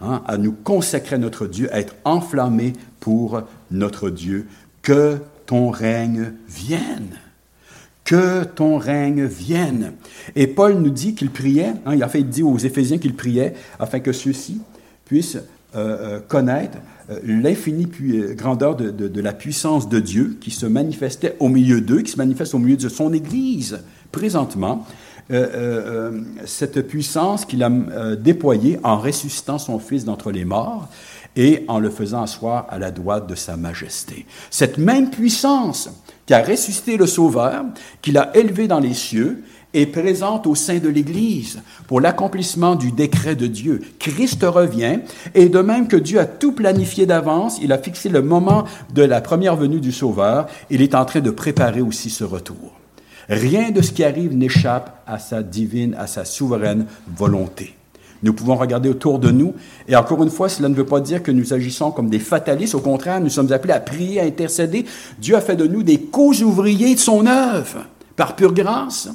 Hein, à nous consacrer à notre Dieu, à être enflammés pour notre Dieu. Que ton règne vienne. Que ton règne vienne. Et Paul nous dit qu'il priait, hein, il a fait dire aux Éphésiens qu'il priait afin que ceux-ci puissent euh, euh, connaître euh, l'infinie grandeur de, la puissance de Dieu qui se manifestait au milieu d'eux, qui se manifeste au milieu de son Église présentement, cette puissance qu'il a euh, déployée en ressuscitant son Fils d'entre les morts et en le faisant asseoir à la droite de sa majesté. Cette même puissance qui a ressuscité le Sauveur, qu'il a élevé dans les cieux, est présente au sein de l'Église pour l'accomplissement du décret de Dieu. Christ revient, et de même que Dieu a tout planifié d'avance, il a fixé le moment de la première venue du Sauveur, il est en train de préparer aussi ce retour. Rien de ce qui arrive n'échappe à sa divine, à sa souveraine volonté. Nous pouvons regarder autour de nous, et encore une fois, cela ne veut pas dire que nous agissons comme des fatalistes, au contraire, nous sommes appelés à prier, à intercéder. Dieu a fait de nous des co-ouvriers de son œuvre, par pure grâce.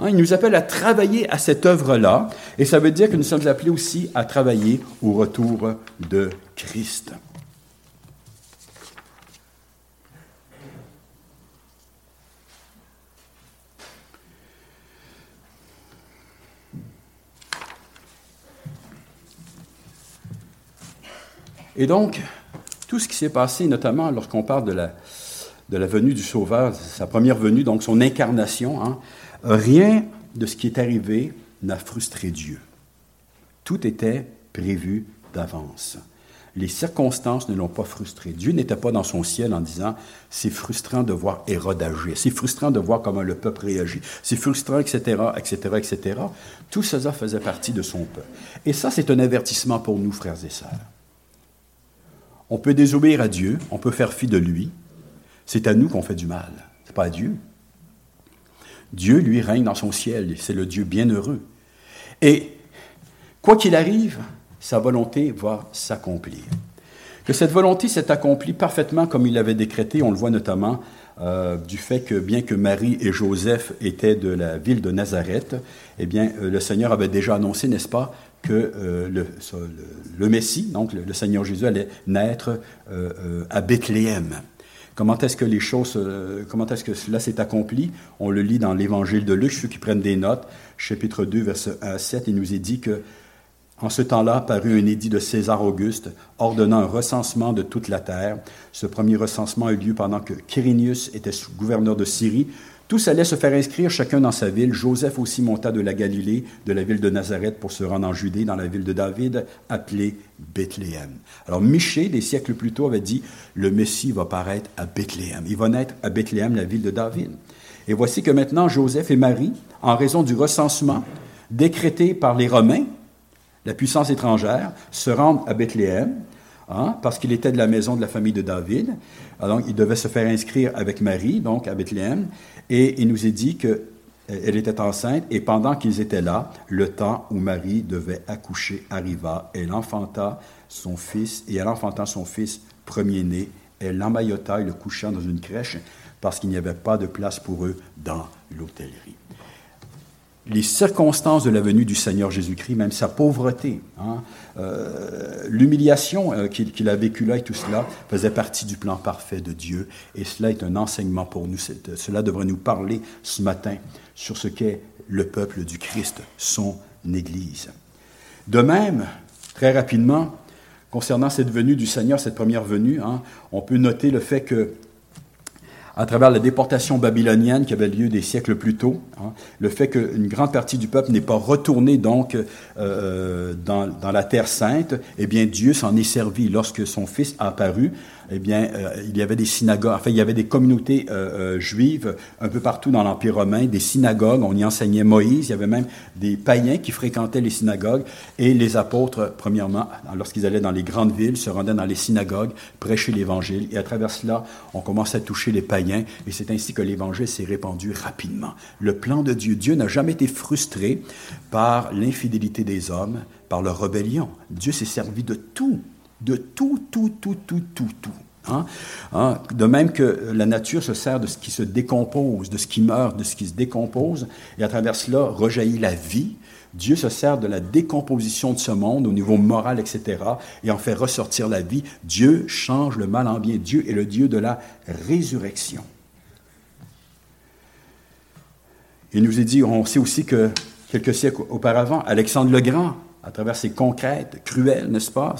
Hein, il nous appelle à travailler à cette œuvre-là, et ça veut dire que nous sommes appelés aussi à travailler au retour de Christ. Et donc, tout ce qui s'est passé, notamment lorsqu'on parle de la, de la venue du Sauveur, sa première venue, donc son incarnation, hein, rien de ce qui est arrivé n'a frustré Dieu. Tout était prévu d'avance. Les circonstances ne l'ont pas frustré. Dieu n'était pas dans son ciel en disant c'est frustrant de voir Hérode agir, c'est frustrant de voir comment le peuple réagit, c'est frustrant, etc., etc., etc. Tout cela faisait partie de son peuple. Et ça, c'est un avertissement pour nous, frères et sœurs. On peut désobéir à Dieu, on peut faire fi de lui. C'est à nous qu'on fait du mal, c'est pas à Dieu. Dieu, lui, règne dans son ciel, c'est le Dieu bienheureux. Et quoi qu'il arrive, sa volonté va s'accomplir. Que cette volonté s'est accomplie parfaitement comme il l'avait décrété, on le voit notamment euh, du fait que bien que Marie et Joseph étaient de la ville de Nazareth, eh bien, euh, le Seigneur avait déjà annoncé, n'est-ce pas, que euh, le, le, Messie, donc le, Seigneur Jésus, allait naître euh, euh, à Bethléem. Comment est-ce que les choses, comment est-ce que cela s'est accompli? On le lit dans l'Évangile de Luc, ceux qui prennent des notes, chapitre 2, verset 1 à 7, il nous est dit que en ce temps-là parut un édit de César Auguste ordonnant un recensement de toute la terre. Ce premier recensement a eu lieu pendant que Quirinius était gouverneur de Syrie. Tous allaient se faire inscrire chacun dans sa ville. Joseph aussi monta de la Galilée, de la ville de Nazareth, pour se rendre en Judée, dans la ville de David, appelée Bethléem. Alors Michée, des siècles plus tôt, avait dit, le Messie va paraître à Bethléem. Il va naître à Bethléem, la ville de David. Et voici que maintenant Joseph et Marie, en raison du recensement décrété par les Romains, la puissance étrangère, se rendent à Bethléem, hein, parce qu'il était de la maison de la famille de David. Alors, il devait se faire inscrire avec Marie, donc à Bethléem. Et il nous est dit qu'elle euh, était enceinte, et pendant qu'ils étaient là, le temps où Marie devait accoucher arriva. Elle enfanta son fils, et elle enfanta son fils premier-né. Elle l'emmaillota et le coucha dans une crèche, parce qu'il n'y avait pas de place pour eux dans l'hôtellerie les circonstances de la venue du Seigneur Jésus-Christ, même sa pauvreté, hein, euh, l'humiliation euh, qu'il a vécue là et tout cela faisait partie du plan parfait de Dieu. Et cela est un enseignement pour nous. Cela devrait nous parler ce matin sur ce qu'est le peuple du Christ, son Église. De même, très rapidement, concernant cette venue du Seigneur, cette première venue, hein, on peut noter le fait que à travers la déportation babylonienne qui avait lieu des siècles plus tôt, hein, le fait qu'une grande partie du peuple n'est pas retourné donc euh, dans, dans, la terre sainte, eh bien Dieu s'en est servi lorsque son Fils a apparu eh bien, euh, il y avait des synagogues, enfin, il y avait des communautés euh, euh, juives un peu partout dans l'Empire romain, des synagogues, on y enseignait Moïse, il y avait même des païens qui fréquentaient les synagogues, et les apôtres, premièrement, lorsqu'ils allaient dans les grandes villes, se rendaient dans les synagogues, prêchaient l'Évangile, et à travers cela, on commençait à toucher les païens, et c'est ainsi que l'Évangile s'est répandu rapidement. Le plan de Dieu, Dieu n'a jamais été frustré par l'infidélité des hommes, par leur rébellion. Dieu s'est servi de tout de tout, tout, tout, tout, tout, tout. Hein? Hein? De même que la nature se sert de ce qui se décompose, de ce qui meurt, de ce qui se décompose, et à travers cela rejaillit la vie. Dieu se sert de la décomposition de ce monde au niveau moral, etc., et en fait ressortir la vie. Dieu change le mal en bien. Dieu est le Dieu de la résurrection. Il nous est dit, on sait aussi que quelques siècles auparavant, Alexandre le Grand, à travers ses conquêtes cruelles, n'est-ce pas,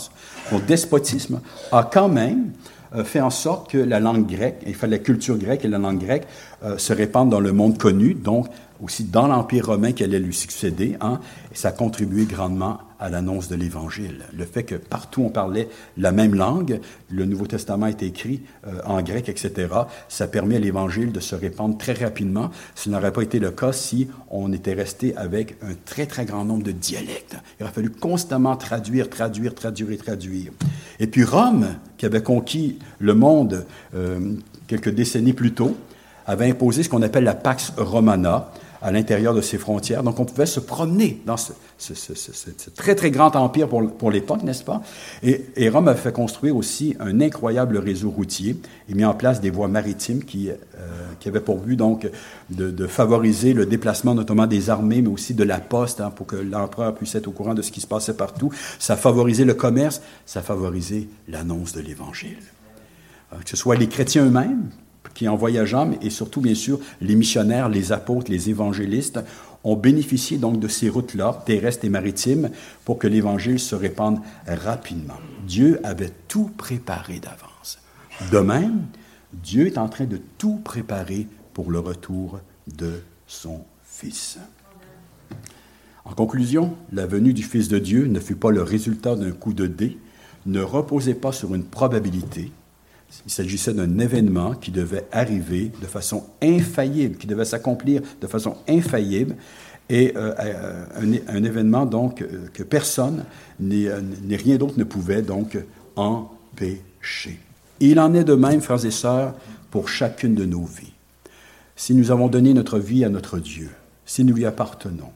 son despotisme, a quand même euh, fait en sorte que la langue grecque, fallait la culture grecque et la langue grecque euh, se répandent dans le monde connu, donc aussi dans l'Empire romain qui allait lui succéder, hein, et ça a contribué grandement à l'annonce de l'Évangile. Le fait que partout on parlait la même langue, le Nouveau Testament est écrit euh, en grec, etc., ça permet à l'Évangile de se répandre très rapidement. Ce n'aurait pas été le cas si on était resté avec un très, très grand nombre de dialectes. Il aurait fallu constamment traduire, traduire, traduire et traduire. Et puis Rome, qui avait conquis le monde euh, quelques décennies plus tôt, avait imposé ce qu'on appelle la Pax Romana, à l'intérieur de ses frontières. Donc on pouvait se promener dans ce, très très grand empire pour, pour l'époque, n'est-ce pas? Et, Rome a fait construire aussi un incroyable réseau routier et mis en place des voies maritimes qui, euh, qui avaient pour but donc de, de, favoriser le déplacement notamment des armées, mais aussi de la poste, hein, pour que l'empereur puisse être au courant de ce qui se passait partout. Ça favorisait le commerce, ça favorisait l'annonce de l'Évangile. Euh, que ce soit les chrétiens eux-mêmes, qui, en voyageant, et surtout, bien sûr, les missionnaires, les apôtres, les évangélistes, ont bénéficié donc de ces routes-là, terrestres et maritimes, pour que l'Évangile se répande rapidement. Dieu avait tout préparé d'avance. De même, Dieu est en train de tout préparer pour le retour de son Fils. En conclusion, la venue du Fils de Dieu ne fut pas le résultat d'un coup de dé, ne reposait pas sur une probabilité, il s'agissait d'un événement qui devait arriver de façon infaillible, qui devait s'accomplir de façon infaillible, et euh, euh, un, événement donc euh, que personne ni, rien d'autre ne pouvait donc empêcher. il en est de même, frères et sœurs, pour chacune de nos vies. Si nous avons donné notre vie à notre Dieu, si nous lui appartenons,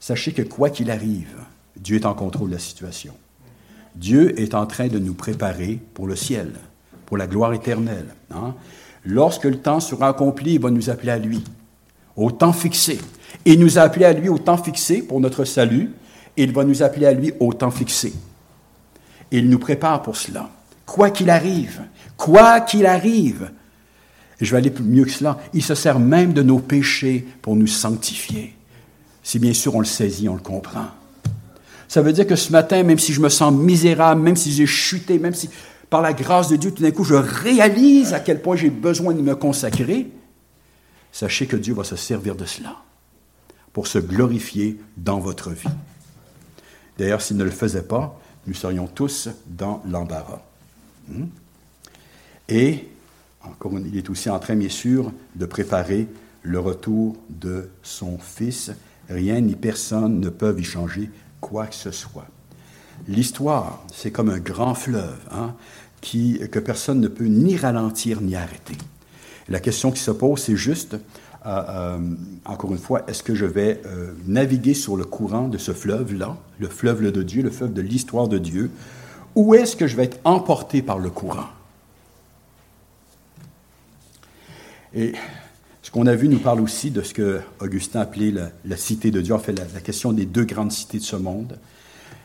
sachez que quoi qu'il arrive, Dieu est en contrôle de la situation. Dieu est en train de nous préparer pour le ciel pour la gloire éternelle. Hein. Lorsque le temps sera accompli, il va nous appeler à lui, au temps fixé. Il nous a appelés à lui au temps fixé pour notre salut, il va nous appeler à lui au temps fixé. Il nous prépare pour cela. Quoi qu'il arrive, quoi qu'il arrive, je vais aller plus mieux que cela, il se sert même de nos péchés pour nous sanctifier. Si bien sûr on le saisit, on le comprend. Ça veut dire que ce matin, même si je me sens misérable, même si j'ai chuté, même si par la grâce de Dieu, tout d'un coup, je réalise à quel point j'ai besoin de me consacrer, sachez que Dieu va se servir de cela pour se glorifier dans votre vie. D'ailleurs, s'il ne le faisait pas, nous serions tous dans l'embarras. Hmm? Et, encore, il est aussi en train, bien sûr, de préparer le retour de son Fils. Rien ni personne ne peuvent y changer quoi que ce soit. L'histoire, c'est comme un grand fleuve hein, que personne ne peut ni ralentir ni arrêter. La question qui se pose, c'est juste, euh, euh, encore une fois, est-ce que je vais euh, naviguer sur le courant de ce fleuve-là, le fleuve de Dieu, le fleuve de l'histoire de Dieu, ou est-ce que je vais être emporté par le courant? Et ce qu'on a vu nous parle aussi de ce que Augustin appelait la, cité de Dieu, en fait la question des deux grandes cités de ce monde.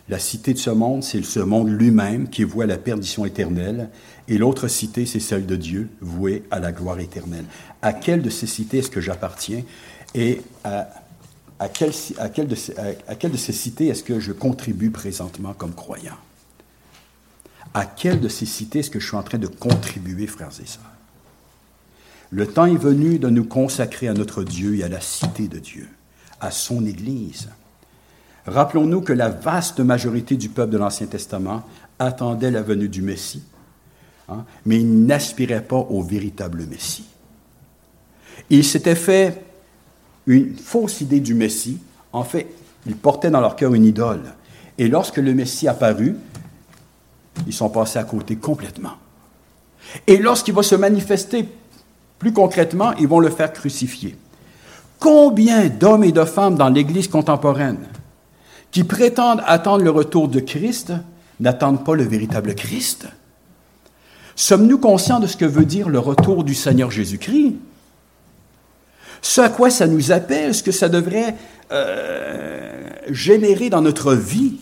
La cité de ce monde, c'est ce monde lui-même qui à la perdition éternelle, et l'autre cité, c'est celle de Dieu, vouée à la gloire éternelle. À quelle de ces cités est-ce que j'appartiens et à, quelle, de à quelle de ces cités est-ce que je contribue présentement comme croyant? À quelle de ces cités est-ce que je suis en train de contribuer, frères et sœurs? Le temps est venu de nous consacrer à notre Dieu et à la cité de Dieu, à son Église. Rappelons-nous que la vaste majorité du peuple de l'Ancien Testament attendait la venue du Messie, hein, mais il n'aspirait pas au véritable Messie. Ils s'étaient fait une fausse idée du Messie. En fait, ils portaient dans leur cœur une idole. Et lorsque le Messie apparut, ils sont passés à côté complètement. Et lorsqu'il va se manifester plus concrètement, ils vont le faire crucifier. Combien d'hommes et de femmes dans l'Église contemporaine qui prétendent attendre le retour de Christ n'attendent pas le véritable Christ. Sommes-nous conscients de ce que veut dire le retour du Seigneur Jésus-Christ? Ce à quoi ça nous appelle, ce que ça devrait euh, générer dans notre vie?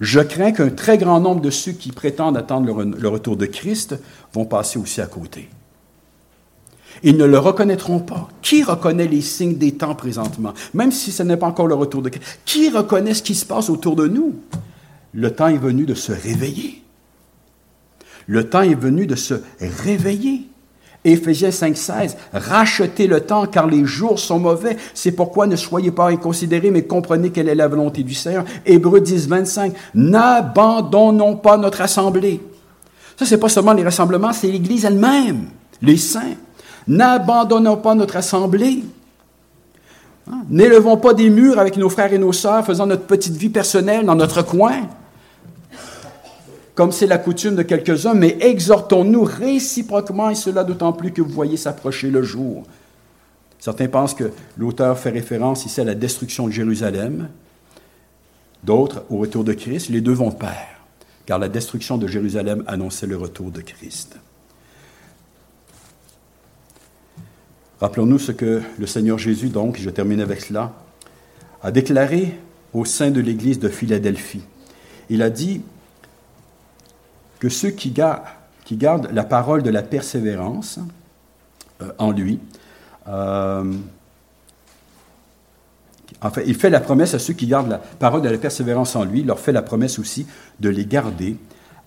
Je crains qu'un très grand nombre de ceux qui prétendent attendre le, retour de Christ vont passer aussi à côté. Ils ne le reconnaîtront pas. Qui reconnaît les signes des temps présentement, même si ce n'est pas encore le retour de Christ? Qui reconnaît ce qui se passe autour de nous? Le temps est venu de se réveiller. Le temps est venu de se réveiller. Éphésiens 5.16, rachetez le temps car les jours sont mauvais. C'est pourquoi ne soyez pas inconsidérés, mais comprenez quelle est la volonté du Seigneur. Hébreux 10, 25, n'abandonnons pas notre assemblée. Ça, c'est pas seulement les rassemblements, c'est l'Église elle-même, les saints. N'abandonnons pas notre assemblée. Hein? N'élevons pas des murs avec nos frères et nos sœurs, faisant notre petite vie personnelle dans notre coin comme c'est la coutume de quelques-uns, mais exhortons-nous réciproquement, et cela d'autant plus que vous voyez s'approcher le jour. Certains pensent que l'auteur fait référence ici à la destruction de Jérusalem, d'autres au retour de Christ. Les deux vont de pair, car la destruction de Jérusalem annonçait le retour de Christ. Rappelons-nous ce que le Seigneur Jésus, donc, je termine avec cela, a déclaré au sein de l'Église de Philadelphie. Il a dit, que ceux qui gardent, la parole de la persévérance euh, en lui, euh, enfin, il fait la promesse à ceux qui gardent la parole de la persévérance en lui, il leur fait la promesse aussi de les garder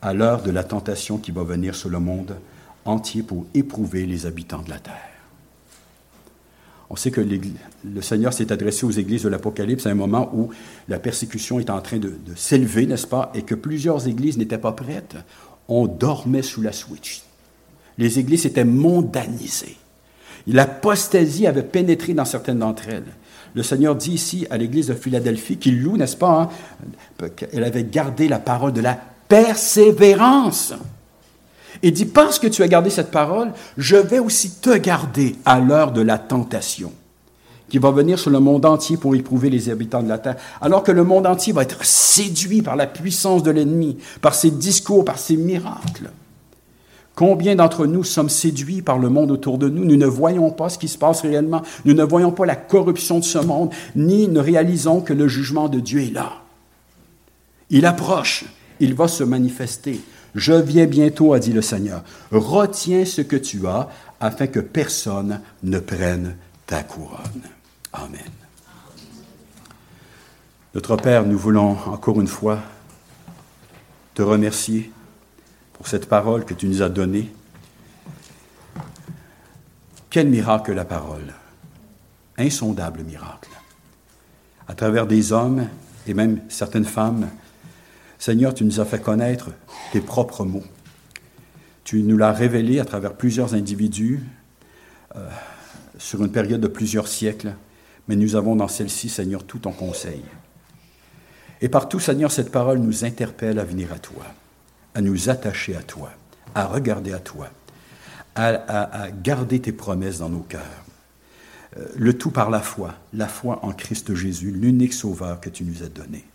à l'heure de la tentation qui va venir sur le monde entier pour éprouver les habitants de la terre. On sait que le Seigneur s'est adressé aux églises de l'Apocalypse à un moment où la persécution est en train de, s'élever, n'est-ce pas, et que plusieurs églises n'étaient pas prêtes on dormait sous la switch. Les églises étaient mondanisées. L'apostasie avait pénétré dans certaines d'entre elles. Le Seigneur dit ici à l'église de Philadelphie qu'il loue, n'est-ce pas, hein, qu'elle avait gardé la parole de la persévérance. Il dit, parce que tu as gardé cette parole, je vais aussi te garder à l'heure de la tentation qui va venir sur le monde entier pour éprouver les habitants de la terre, alors que le monde entier va être séduit par la puissance de l'ennemi, par ses discours, par ses miracles. Combien d'entre nous sommes séduits par le monde autour de nous? Nous ne voyons pas ce qui se passe réellement. Nous ne voyons pas la corruption de ce monde, ni ne réalisons que le jugement de Dieu est là. Il approche, il va se manifester. Je viens bientôt, a dit le Seigneur. Retiens ce que tu as afin que personne ne prenne ta couronne. Amen. Notre Père, nous voulons encore une fois te remercier pour cette parole que tu nous as donnée. Quel miracle la parole, insondable miracle. À travers des hommes et même certaines femmes, Seigneur, tu nous as fait connaître tes propres mots. Tu nous l'as révélé à travers plusieurs individus euh, sur une période de plusieurs siècles mais nous avons dans celle-ci, Seigneur, tout ton conseil. Et partout, Seigneur, cette parole nous interpelle à venir à toi, à nous attacher à toi, à regarder à toi, à, garder tes promesses dans nos cœurs. Euh, le tout par la foi, la foi en Christ Jésus, l'unique sauveur que tu nous as donné.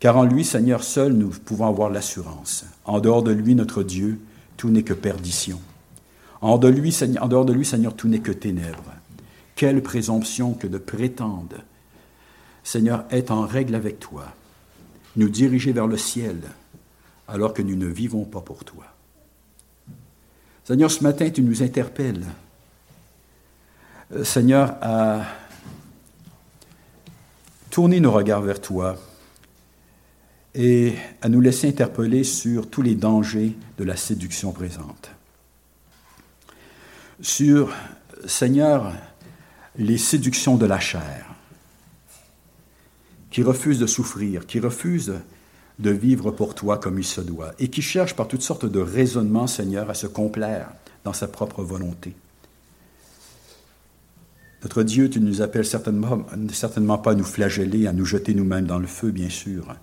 Car en lui, Seigneur, seul nous pouvons avoir l'assurance. En dehors de lui, notre Dieu, tout n'est que perdition. En dehors de lui, Seigneur, tout n'est que ténèbres. Quelle présomption que de prétendre, Seigneur, être en règle avec toi, nous diriger vers le ciel, alors que nous ne vivons pas pour toi. Seigneur, ce matin, tu nous interpelles, euh, Seigneur, à tourner nos regards vers toi et à nous laisser interpeller sur tous les dangers de la séduction présente. sur, Seigneur, les séductions de la chair, qui refuse de souffrir, qui refuse de vivre pour toi comme il se doit, et qui cherche par toutes sortes de raisonnements, Seigneur, à se complaire dans sa propre volonté. Notre Dieu, tu ne nous appelles certainement, certainement pas à nous flageller, à nous jeter nous-mêmes dans le feu, bien sûr.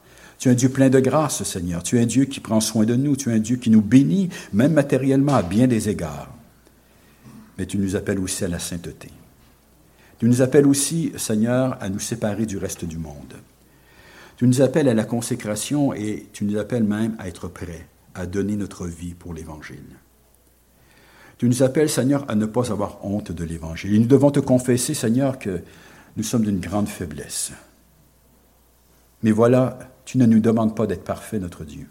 Tu es un Dieu plein de grâce, Seigneur. Tu es un Dieu qui prend soin de nous. Tu es un Dieu qui nous bénit, même matériellement, à bien des égards. Mais tu nous appelles aussi à la sainteté. Tu nous appelles aussi, Seigneur, à nous séparer du reste du monde. Tu nous appelles à la consécration et tu nous appelles même à être prêts à donner notre vie pour l'Évangile. Tu nous appelles, Seigneur, à ne pas avoir honte de l'Évangile. Et nous devons te confesser, Seigneur, que nous sommes d'une grande faiblesse. Mais voilà, tu ne nous demandes pas d'être parfait, notre Dieu.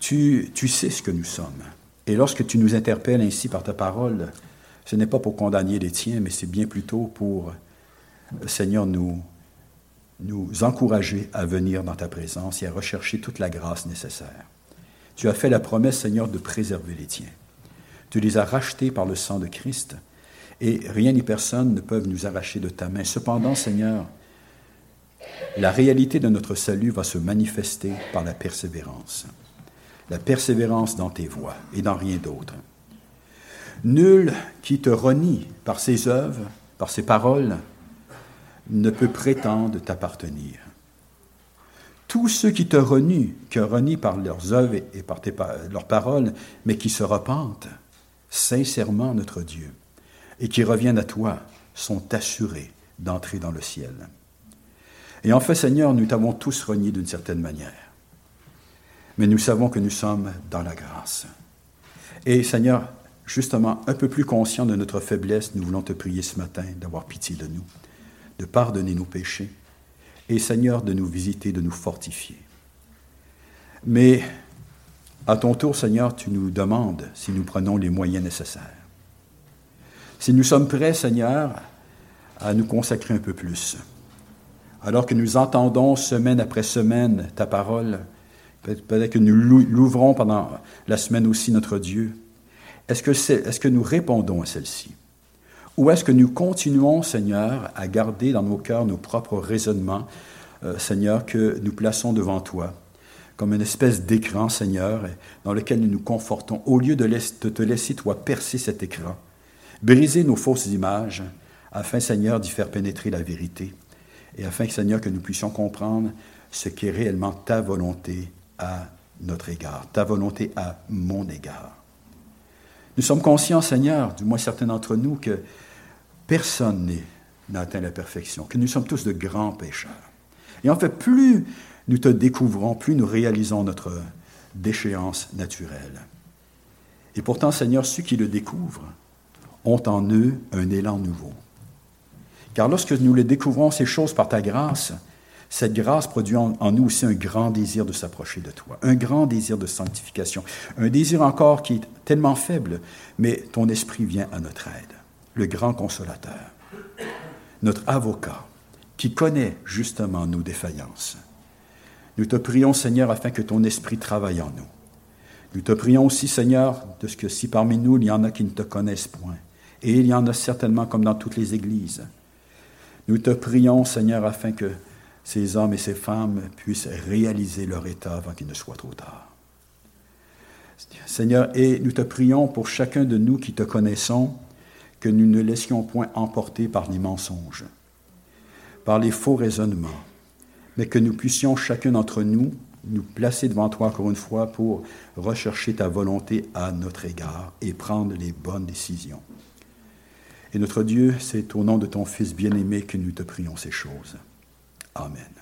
Tu, sais ce que nous sommes. Et lorsque tu nous interpelles ainsi par ta parole, ce n'est pas pour condamner les tiens, mais c'est bien plutôt pour, Seigneur, nous, nous encourager à venir dans ta présence et à rechercher toute la grâce nécessaire. Tu as fait la promesse, Seigneur, de préserver les tiens. Tu les as rachetés par le sang de Christ, et rien ni personne ne peuvent nous arracher de ta main. Cependant, Seigneur, la réalité de notre salut va se manifester par la persévérance. La persévérance dans tes voies et dans rien d'autre. Nul qui te renie par ses œuvres, par ses paroles, ne peut prétendre t'appartenir. Tous ceux qui te renient, qui renient par leurs œuvres et par leurs paroles, mais qui se repentent sincèrement notre Dieu et qui reviennent à toi, sont assurés d'entrer dans le ciel. Et en Seigneur, nous t'avons tous renié d'une certaine manière. Mais nous savons que nous sommes dans la grâce. Et Seigneur, justement, un peu plus conscient de notre faiblesse, nous voulons te prier ce matin d'avoir pitié de nous de pardonner nos péchés et Seigneur de nous visiter, de nous fortifier. Mais à ton tour, Seigneur, tu nous demandes si nous prenons les moyens nécessaires. Si nous sommes prêts, Seigneur, à nous consacrer un peu plus, alors que nous entendons semaine après semaine ta parole, peut-être que nous l'ouvrons pendant la semaine aussi, notre Dieu, est-ce que, est, que nous répondons à celle-ci? Ou est-ce que nous continuons, Seigneur, à garder dans nos cœurs nos propres raisonnements, euh, Seigneur, que nous plaçons devant toi, comme une espèce d'écran, Seigneur, dans lequel nous nous confortons, au lieu de, de te laisser, toi, percer cet écran, briser nos fausses images, afin, Seigneur, d'y faire pénétrer la vérité, et afin, Seigneur, que nous puissions comprendre ce qu'est réellement ta volonté à notre égard, ta volonté à mon égard. Nous sommes conscients, Seigneur, du moins certains d'entre nous, que personne n'a atteint la perfection, que nous sommes tous de grands pécheurs. Et en fait, plus nous te découvrons, plus nous réalisons notre déchéance naturelle. Et pourtant, Seigneur, ceux qui le découvrent ont en eux un élan nouveau. Car lorsque nous les découvrons, ces choses par ta grâce, cette grâce produit en, nous aussi un grand désir de s'approcher de toi, un grand désir de sanctification, un désir encore qui est tellement faible, mais ton esprit vient à notre aide le grand consolateur, notre avocat, qui connaît justement nos défaillances. Nous te prions, Seigneur, afin que ton esprit travaille en nous. Nous te prions aussi, Seigneur, de ce que si parmi nous, il y en a qui ne te connaissent point, et il y en a certainement comme dans toutes les églises, nous te prions, Seigneur, afin que ces hommes et ces femmes puissent réaliser leur état avant qu'il ne soit trop tard. Seigneur, et nous te prions pour chacun de nous qui te connaissons, que nous ne laissions point emporter par les mensonges, par les faux raisonnements, mais que nous puissions chacun d'entre nous nous placer devant toi encore une fois pour rechercher ta volonté à notre égard et prendre les bonnes décisions. Et notre Dieu, c'est au nom de ton Fils bien-aimé que nous te prions ces choses. Amen.